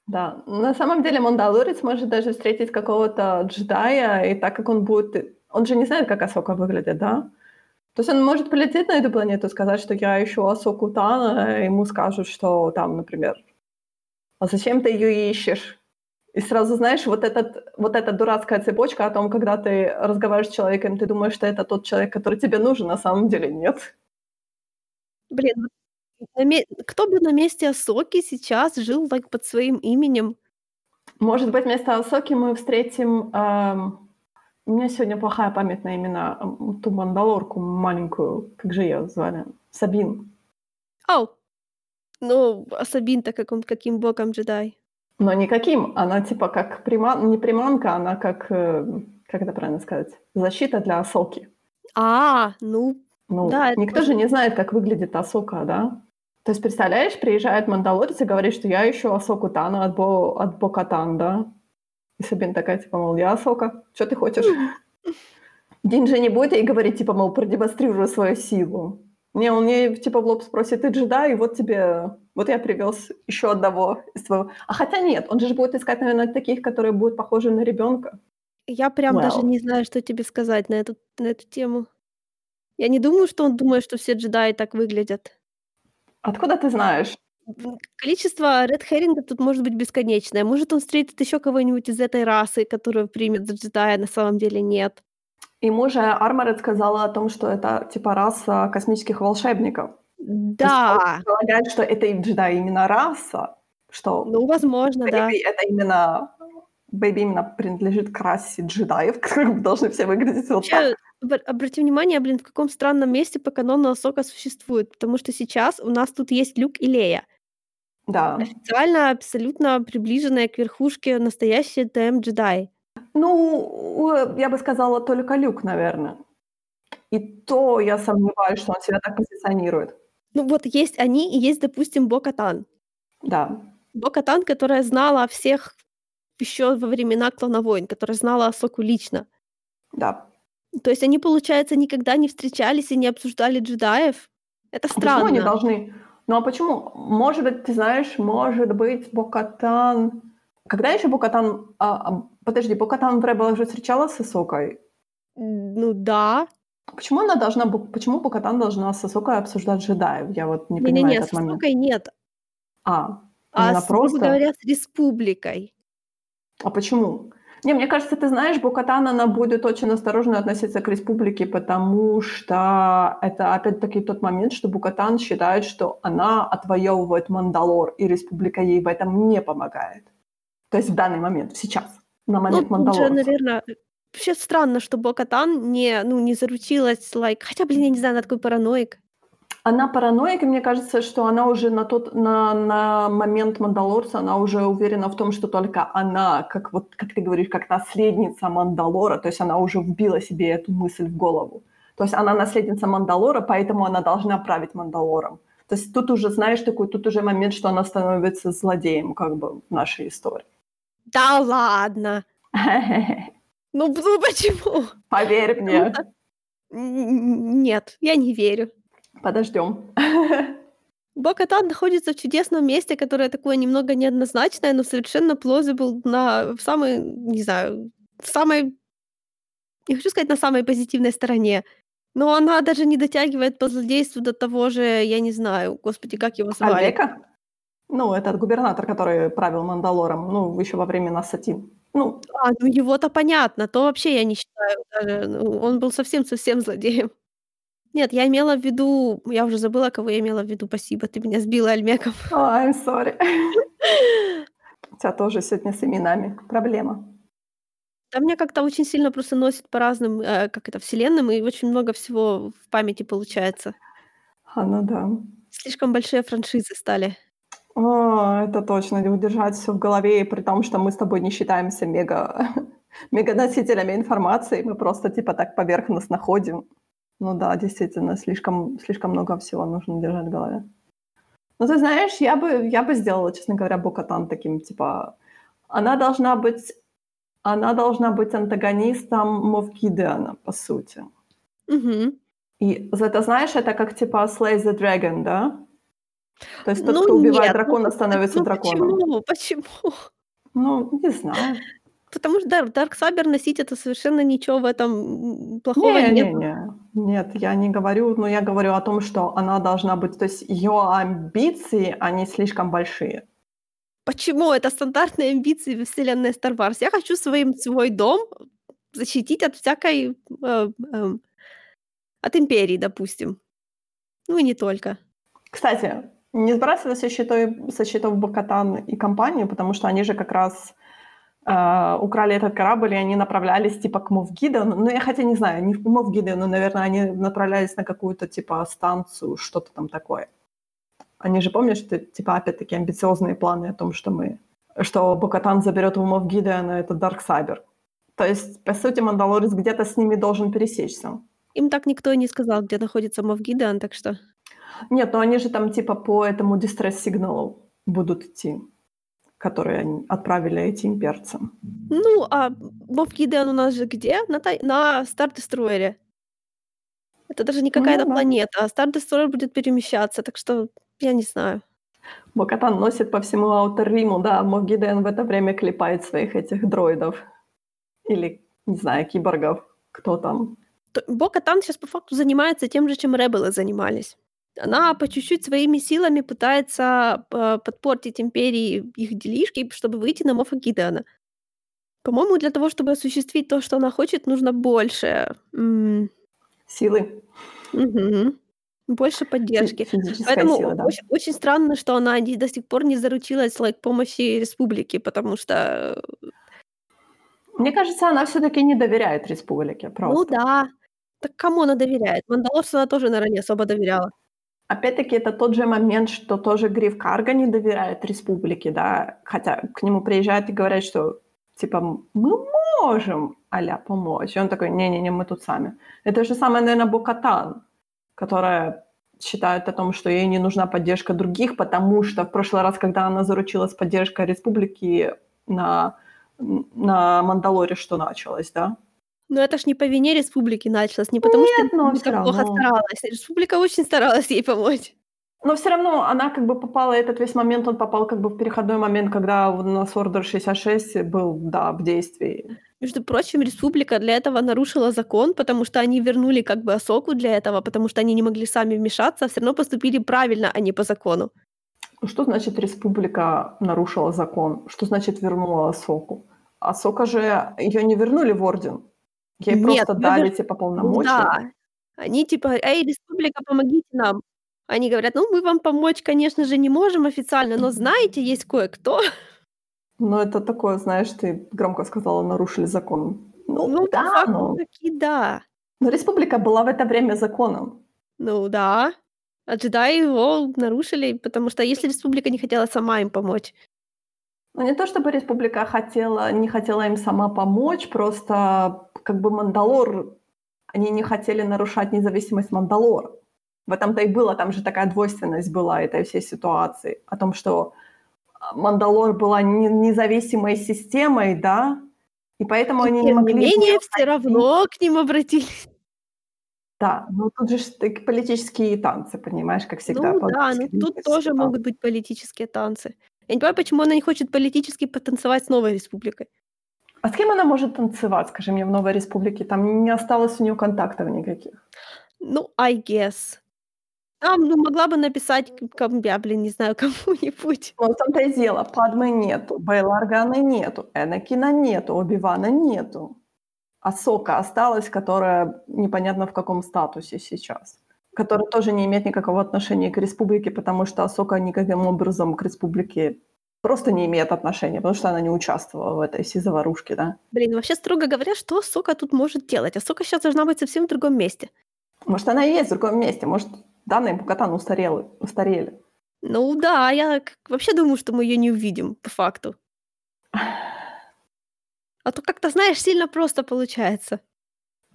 Да, на самом деле Мандалорец может даже встретить какого-то джедая, и так как он будет... Он же не знает, как Асока выглядит, да? То есть он может полететь на эту планету сказать, что я ищу Асоку Тана, и ему скажут, что там, например, а зачем ты ее ищешь? И сразу знаешь, вот, этот, вот эта дурацкая цепочка о том, когда ты разговариваешь с человеком, ты думаешь, что это тот человек, который тебе нужен, на самом деле нет. Блин, кто бы на месте Асоки сейчас жил like, под своим именем? Может быть, вместо Асоки мы встретим... эм, У меня сегодня плохая память на имена. Ту мандалорку маленькую, как же ее звали? Сабин. Ау! Ну, а Сабин-то каком, каким боком джедай? Но никаким. Она типа как приман... не приманка, она как... э, Как это правильно сказать? Защита для Асоки. А, ну, Ну, Да, это никто тоже- же не знает, как выглядит Асока, да? То есть, представляешь, приезжает Мандалорец и говорит, что я ищу Асоку Тану от, Бо... от Бокатан, да? И Сабин такая, типа, мол, я Асока, что ты хочешь? *laughs* Дин же не будет ей говорить, типа, мол, продемонстрируй свою силу. Не, он ей, типа, в лоб спросит, ты джедай, и вот тебе, вот я привез еще одного из твоего. А хотя нет, он же будет искать, наверное, таких, которые будут похожи на ребенка. я прям даже Well. не знаю, что тебе сказать на эту, на эту тему. Я не думаю, что он думает, что все джедаи так выглядят. Откуда ты знаешь? Количество ред херингов тут может быть бесконечное. Может, он встретит еще кого-нибудь из этой расы, которую примет за джедая, на самом деле нет. Ему же Арморет сказала о том, что это, типа, раса космических волшебников. Да, Полагает, что это и джедай именно раса, что ну, возможно, да. Это именно... Бэйби именно принадлежит к расе джедаев, *laughs* которые должны все выглядеть вот так. Обрати внимание, блин, в каком странном месте по канону Асока существует. Потому что сейчас у нас тут есть Люк и Лея. Да. Официально абсолютно приближенная к верхушке настоящие ТМ джедаи. Ну, я бы сказала, только Люк, наверное. И то я сомневаюсь, что он себя так позиционирует. Ну вот есть они и есть, допустим, Бо-Катан. Да. Бо-Катан, которая знала о всех еще во времена Клана Войн, которая знала Асоку лично. Да. То есть они, получается, никогда не встречались и не обсуждали джедаев? Это А почему они странно. должны? Ну а почему? Может быть, ты знаешь, может быть, Бокатан... Когда еще Бокатан... А, а, подожди, в Rebel уже встречалась с Асокой? М, Ну да. Почему она должна... Почему Бокатан должна с Асокой обсуждать джедаев? Я вот не понимаю Не-не-не, этот с момент. Асокой нет, А, а именно с, просто... говоря, с республикой. А почему? Не, мне кажется, ты знаешь, Бокатан, она будет очень осторожно относиться к республике, потому что это опять-таки тот момент, что Букатан считает, что она отвоевывает Мандалор, и республика ей в этом не помогает. То есть в данный момент, сейчас, на Ну, момент же, Мандалорца. наверное, вообще странно, что Бо-Катан не, ну, не заручилась, like... Хотя, блин, я не знаю, она такой параноик. Она параноик, и мне кажется, что она уже на тот на, на момент Мандалорца, она уже уверена в том, что только она, как вот как ты говоришь, как наследница Мандалора, то есть она уже вбила себе эту мысль в голову. То есть она наследница Мандалора, поэтому она должна править Мандалором. То есть тут уже, знаешь, такой, тут уже момент, что она становится злодеем, как бы, в нашей истории. Да ладно. *laughs* Ну, ну почему? Поверь мне. Н- Нет, я не верю. Подождем. *laughs* Бо-Катан находится в чудесном месте, которое такое немного неоднозначное, но совершенно plausible на самой, не знаю, в самой, не хочу сказать на самой позитивной стороне, но она даже не дотягивает по злодейству до того же, я не знаю, господи, как его звали? Альбека? Ну, этот губернатор, который правил Мандалором, ну, еще во времена Сатин. Ну, А, ну его-то понятно, то вообще я не считаю даже, ну, он был совсем-совсем злодеем. Нет, я имела в виду, я уже забыла, кого я имела в виду, спасибо, ты меня сбила Альмеком. oh, *laughs* I'm sorry. У тебя тоже сегодня с именами проблема. Да мне как-то очень сильно просто носит по разным, э, как это, вселенным, и очень много всего в памяти получается. А, ну да. Слишком большие франшизы стали. О, это точно, удержать все в голове, при том, что мы с тобой не считаемся мега, *laughs* мега носителями информации, мы просто типа так поверхностно ходим. Ну да, действительно, слишком, слишком много всего нужно держать в голове. Ну, ты знаешь, я бы, я бы сделала, честно говоря, Бокатан таким, типа... Она должна быть... Она должна быть антагонистом Мов Гидеона, по сути. Мгм. И это, знаешь, это как типа Slay the Dragon, да? То есть тот, Ну кто убивает нет, ну дракона, просто, становится ну драконом. почему, почему? Ну, не знаю. Потому что Дар Дарксабер носить это совершенно ничего в этом плохого нет. Не-не-не. Нет, я не говорю, но я говорю о том, что она должна быть... То есть ее амбиции, они слишком большие. Почему? Это стандартные амбиции во вселенной Star Wars. Я хочу своим свой дом защитить от всякой... э, эм, от империи, допустим. Ну и не только. Кстати, не сбрасывай со счетов, со счетов Бокатан и компанию, потому что они же как раз э, украли этот корабль, и они направлялись типа к Мовгидеону. Ну, я хотя не знаю, не в Мовгидеону, наверное, они направлялись на какую-то типа станцию, что-то там такое. Они же, помнишь, что, типа, опять-таки, амбициозные планы о том, что мы... Что Бокатан заберет у Мовгидеона этот Дарксайбер. То есть, по сути, Мандалорец где-то с ними должен пересечься. Им так никто и не сказал, где находится Мов Гидеон, так что... Нет, но они же там типа по этому дистресс-сигналу будут идти, которые они отправили эти имперцы. Ну, а Мов Гидеон у нас же где? На, тай... на Destroyer. Это даже не какая-то Ну да. планета, а Destroyer будет перемещаться, так что я не знаю. Бокатан носит по всему Аутер Риму, да, Мовгиден в это время клепает своих этих дроидов. Или, не знаю, киборгов, кто там. Бо-Катан сейчас по факту занимается тем же, чем Ребелы занимались. Она по чуть-чуть своими силами пытается э, подпортить империи их делишки, чтобы выйти на Мофа Гидеона. По-моему, для того, чтобы осуществить то, что она хочет, нужно больше. м, Силы. мгм, больше поддержки. Физическая Поэтому сила, да. очень, очень странно, что она до сих пор не заручилась like, помощи республики, потому что, э, Мне кажется, она все-таки не доверяет республике, ну просто. да, так кому она доверяет? Мандалорцу она тоже, наверное, не особо доверяла. Опять-таки, это тот же момент, что тоже Гриф Карга не доверяет республике, да, хотя к нему приезжают и говорят, что типа, мы можем а помочь. И он такой, не-не-не, мы тут сами. Это же самое, наверное, Букатан, которая считает о том, что ей не нужна поддержка других, потому что в прошлый раз, когда она заручилась поддержкой республики на, на Мандалоре, что началось, да? Но это ж не по вине республики началось, не потому Нет, что но республика всё плохо равно. старалась. Республика очень старалась ей помочь. Но все равно она как бы попала, этот весь момент, он попал как бы в переходной момент, когда у нас Order 66 был, да, в действии. Между прочим, республика для этого нарушила закон, потому что они вернули как бы Асоку для этого, потому что они не могли сами вмешаться, а всё равно поступили правильно, а не по закону. Ну, Что значит республика нарушила закон? Что значит вернула Асоку? Асока же, её не вернули в Орден. Ей Нет, просто дали вер типа полномочия. да. Они типа: "Эй, республика, помогите нам". Они говорят: "Ну, мы вам помочь, конечно же, не можем официально, но знаете, есть кое-кто". Ну, это такое, знаешь, ты громко сказала, нарушили закон. Ну Ну, да, но таки да. но республика была в это время законом. Ну да. А джедаи его нарушили, потому что если республика не хотела сама им помочь. Ну, не то чтобы республика хотела не хотела им сама помочь, просто как бы Мандалор они не хотели нарушать независимость Мандалора. В этом-то и было, там же такая двойственность была этой всей ситуации. О том, что, а, Мандалор была не независимой системой, да, и поэтому И они не тем не могли менее, войти. равно к ним обратились. Да, ну тут же политические танцы, понимаешь, как всегда, Ну да, ну политические тут тоже танцы. могут быть политические танцы. Я не понимаю, почему она не хочет политически потанцевать с новой республикой. А с кем она может танцевать, скажи мне, в новой республике? Там не осталось у неё контактов никаких. Ну, I guess. Там, ну, могла бы написать к ком я, блин, не знаю, *laughs* кому-нибудь. Ну, в том-то и дело, Падмы нету, Бейл Органы нету, Энакина нету, Оби-Вана нету. Асока осталась, которая непонятно в каком статусе сейчас. Которая тоже не имеет никакого отношения к республике, потому что Асока никаким образом к республике просто не имеет отношения, потому что она не участвовала в этой всей заварушке, да. Блин, вообще, строго говоря, что Асока тут может делать? Асока щас должна быть совсем в другом месте. Может, она и есть в другом месте, может, данные Букатан устарелы устарели. Ну да, я к вообще думаю, что мы её не увидим по факту. А то как-то, знаешь, сильно просто получается.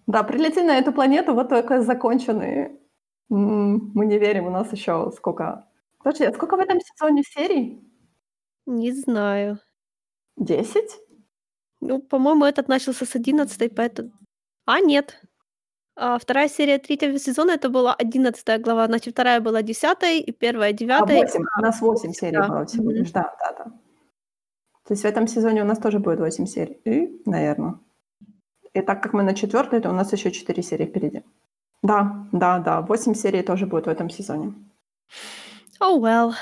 Да, прилети на эту планету, вот только законченные. М, мы не верим, у нас ещё сколько Подожди, а сколько в этом сезоне серий? Не знаю. 10? Ну, по-моему, этот начался с 11, поэто А, нет. А, 2 серия 3 сезона- это была 11 глава, значит, 2 была 10 и 1 А, девятой. 8. У нас 8 серий да. было всего лишь. Да, да-да. То есть в этом сезоне у нас тоже будет 8 серий. И, наверно. И так как мы на 4, то у нас ещё 4 серии впереди. Да, да, да, 8 серий тоже будет в этом сезоне. Oh well.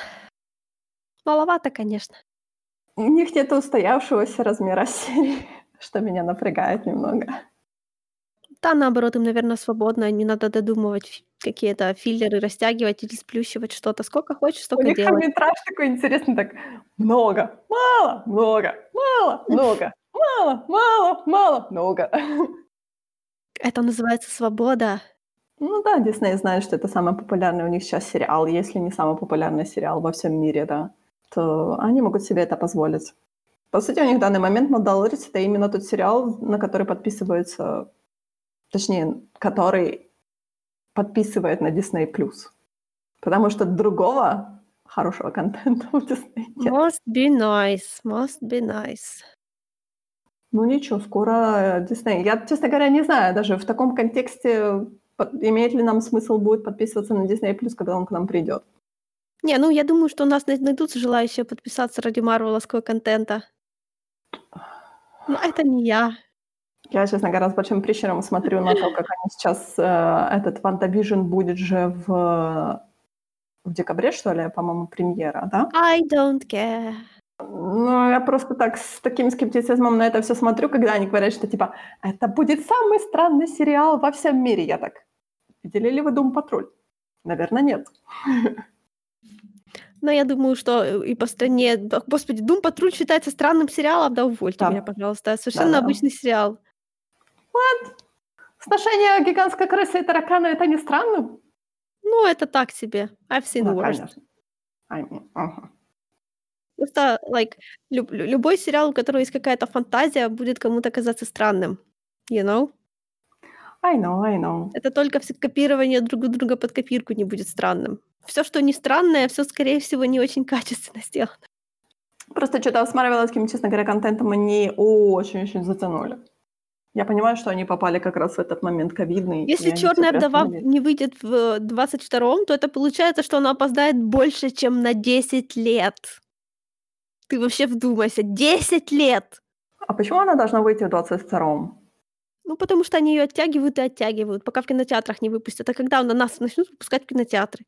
Маловато, конечно. У них нету устоявшегося размера *laughs* серии, что меня напрягает немного. Да, наоборот, им, наверно, свободно, не надо додумывать какие-то филлеры, растягивать или сплющивать что-то. Сколько хочешь, У столько них делай. хронометраж такой интересный, так: много, мало, много, мало, много, мало, мало, мало, много. *laughs* Это называется свобода. Ну да, Дисней знает, что это самый популярный у них сейчас сериал, если не самый популярный сериал во всем мире, да, то они могут себе это позволить. По сути, у них в данный момент "Мандалорец"- это именно тот сериал, на который подписываются точнее, который подписывает на Disney+. Потому что другого хорошего контента у Disney нет. Must be nice, must be nice. Ну ничего, скоро, э, Disney Я, честно говоря, не знаю даже в таком контексте, имеет ли нам смысл будет подписываться на Disney+, когда он к нам придёт. Не, ну, я думаю, что у нас най найдутся желающие подписаться ради марвеловского контента. Но это не я. Я, честно говоря, с большим прищуром смотрю на то, как они сейчас, э, этот "WandaVision" будет же в в декабре, что ли, по-моему, премьера, да? I don't care. Ну, я просто так с таким скептицизмом на это всё смотрю, когда они говорят, что типа: "Это будет самый странный сериал во всем мире". Я так: "Видели ли вы "Дум патруль"?" Наверно, нет. *laughs* Но я думаю, что, э, и по стране да, господи, "Дум патруль" считается странным сериалом? Да увольте Да. меня, пожалуйста. Совершенно Да-да. обычный сериал. What? Сношение гигантской крысы и таракана- это не странно? Ну, это так себе. I've seen Ну, worse. конечно. I mean, ага. Просто, like, люб любой сериал, у которого есть какая-то фантазия, будет кому-то казаться странным. You know? I know, I know. Это только копирование друг у друга под копирку не будет странным. Всё, что не странное, всё, скорее всего, не очень качественно сделано. Просто чё-то осматривала, каким, честно говоря, контентом они очень-очень затянули. Я понимаю, что они попали как раз в этот момент ковидный. Если «Чёрная вдова» не выйдет в 22-м, то это получается, что она опоздает больше, чем на 10 лет. Ты вообще вдумайся, 10 лет! А почему она должна выйти в 22-м? Ну, потому что они её оттягивают и оттягивают, пока в кинотеатрах не выпустят. А когда на нас начнут выпускать в кинотеатры?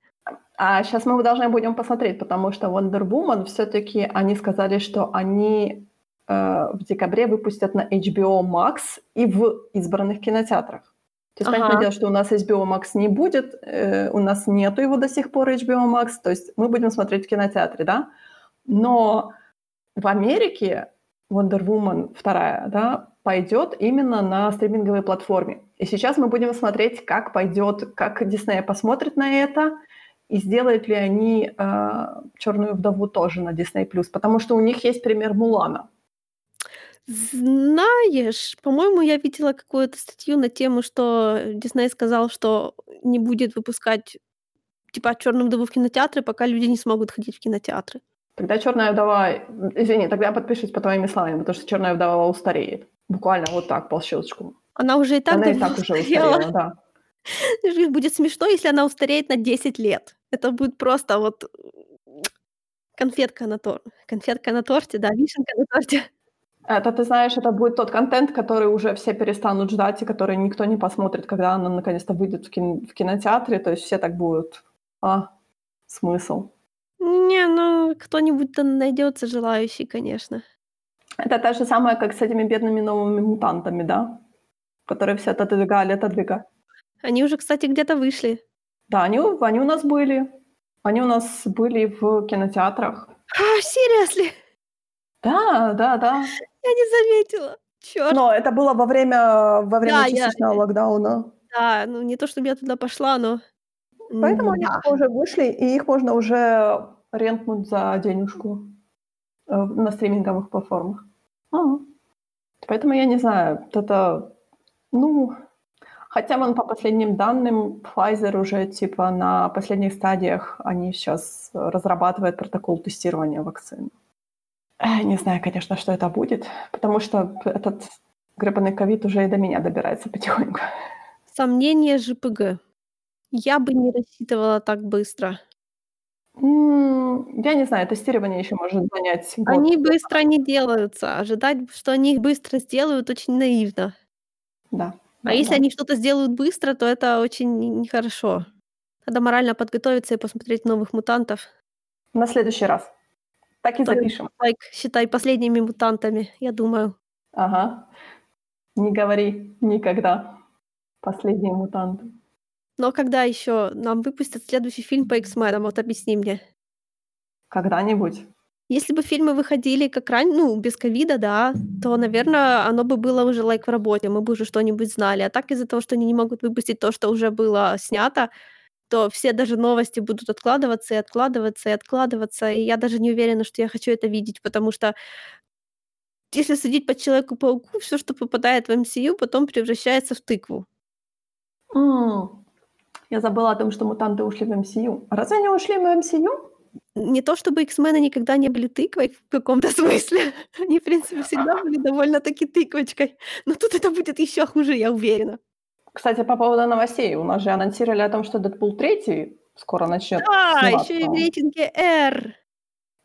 А сейчас мы должны будем посмотреть, потому что Wonder Woman всё-таки они сказали, что они э, в декабре выпустят на HBO Max и в избранных кинотеатрах. То есть, Ага. понятное дело, что у нас HBO Max не будет, э, у нас нету его до сих пор HBO Max, то есть мы будем смотреть в кинотеатре, да? Но в Америке Wonder Woman 2, да, пойдет именно на стриминговой платформе. И сейчас мы будем смотреть, как пойдет, как Disney посмотрит на это, и сделают ли они э, «Чёрную вдову» тоже на Disney+. Потому что у них есть пример Мулана. Знаешь, по-моему, я видела какую-то статью на тему, что Дисней сказал, что не будет выпускать, типа, «Чёрную вдову» в кинотеатры, пока люди не смогут ходить в кинотеатры. Тогда «Чёрная вдова» извини, тогда подпишусь по твоими словами, потому что «Чёрная вдова» устареет. Буквально вот так, по щелчку. Она уже и так Она и так уже устарела, да. Будет смешно, если она устареет на 10 лет. Это будет просто вот конфетка на тор конфетка на торте, да, вишенка на торте. Это, ты знаешь, это будет тот контент, который уже все перестанут ждать и который никто не посмотрит, когда она наконец-то выйдет в кин в кинотеатре. То есть все так будут: "А, смысл?" Не, ну кто-нибудь да найдётся желающий, конечно. Это то же самое, как с этими бедными новыми мутантами, да? Которые все отодвигали, отодвигали. Они уже, кстати, где-то вышли. Да, они у они у нас были. Они у нас были в кинотеатрах. А, seriously? Да, да, да. Я не заметила. Чёрт. Но это было во время во время Да, я частичного локдауна. Да, ну не то чтобы я туда пошла, но Поэтому они м-да. типа уже вышли, и их можно уже рентнуть за денежку, э, на стриминговых платформах. Ага. Поэтому я не знаю, это, ну, хотя вон по последним данным Pfizer уже типа на последних стадиях, они сейчас разрабатывают протокол тестирования вакцин. Эх, не знаю, конечно, что это будет, потому что этот гребаный ковид уже и до меня добирается потихоньку. Сомнение ЖПГ. Я бы не рассчитывала так быстро. Я не знаю, тестирование ещё может занять год. Они быстро не делаются. Ожидать, что они их быстро сделают, очень наивно. Да, А если они что-то сделают быстро, то это очень не нехорошо. Надо морально подготовиться и посмотреть "Новых мутантов". На следующий раз. Так и То есть, запишем. like, считай, последними мутантами, я думаю. Ага. Не говори никогда. Последние мутанты. Но когда ещё нам выпустят следующий фильм по "X-менам", вот объясни мне? Когда-нибудь. Если бы фильмы выходили как рань ну, без ковида, да, то, наверно, оно бы было уже, like, в работе, мы бы уже что-нибудь знали. А так, из-за того, что они не могут выпустить то, что уже было снято, то все даже новости будут откладываться и откладываться и откладываться. И я даже не уверена, что я хочу это видеть, потому что если судить по Человеку-пауку, всё, что попадает в MCU, потом превращается в тыкву. М. Я забыла о том, что мутанты ушли в MCU. А разве они ушли в MCU? Не то чтобы "X-мены" никогда не были тыквой в каком-то *laughs* смысле. Они, в принципе, всегда *laughs* были довольно-таки тыквочкой. Но тут это будет ещё хуже, я уверена. Кстати, по поводу новостей. У нас же анонсировали о том, что "Дэдпул 3" скоро начнёт Да, сниматься. ещё и в рейтинге R.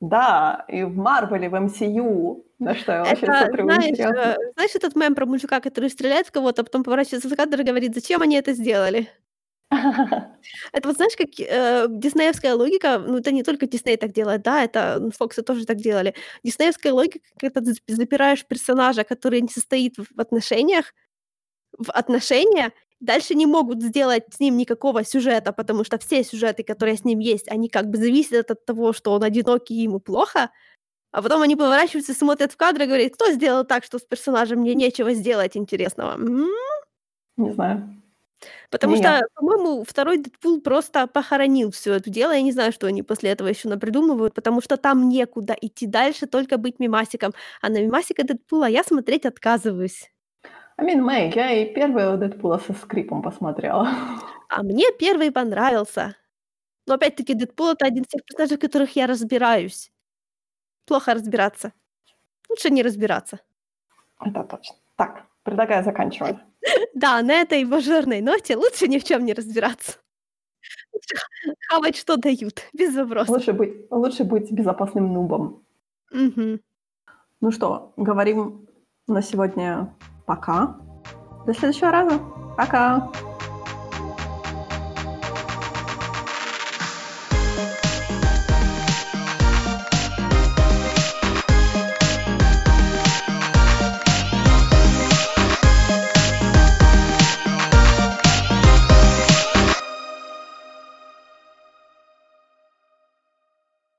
Да, и в "Марвеле", в MCU, на что я вообще Это, смотрю знаешь, интересно. э, знаешь этот мем про мужика, который стреляет в кого-то, а потом поворачивается в кадр и говорит: "Зачем они это сделали?" *laughs* Это вот знаешь, как, э, диснеевская логика, ну, это не только Дисней так делает, да, это Фоксы тоже так делали. Диснеевская логика, когда ты зап запираешь персонажа, который не состоит в отношениях, в отношения, дальше не могут сделать с ним никакого сюжета, потому что все сюжеты, которые с ним есть, они как бы зависят от того, что он одинокий и ему плохо. А потом они поворачиваются, смотрят в кадр и говорят: "Кто сделал так, что с персонажем мне нечего сделать интересного, м?" Не знаю. Потому Нет. что, по-моему, второй Дэдпул просто похоронил все это дело. Я не знаю, что они после этого еще напридумывают, потому что там некуда идти дальше, только быть мимасиком. А на мимасика Дэдпула я смотреть отказываюсь. I mean, я и первого Дэдпула со скрипом посмотрела. *laughs* А мне первый понравился. Но опять-таки Дэдпул- это один из тех персонажей, в которых я разбираюсь. Плохо разбираться. Лучше не разбираться. Это точно. Так, предлагаю заканчивать. Да, на этой мажорной ноте лучше ни в чем не разбираться. Лучше х хавать, что дают, без вопросов. Лучше быть, лучше быть безопасным нубом. Мгм. Ну что, говорим на сегодня пока. До следующего раза. Пока.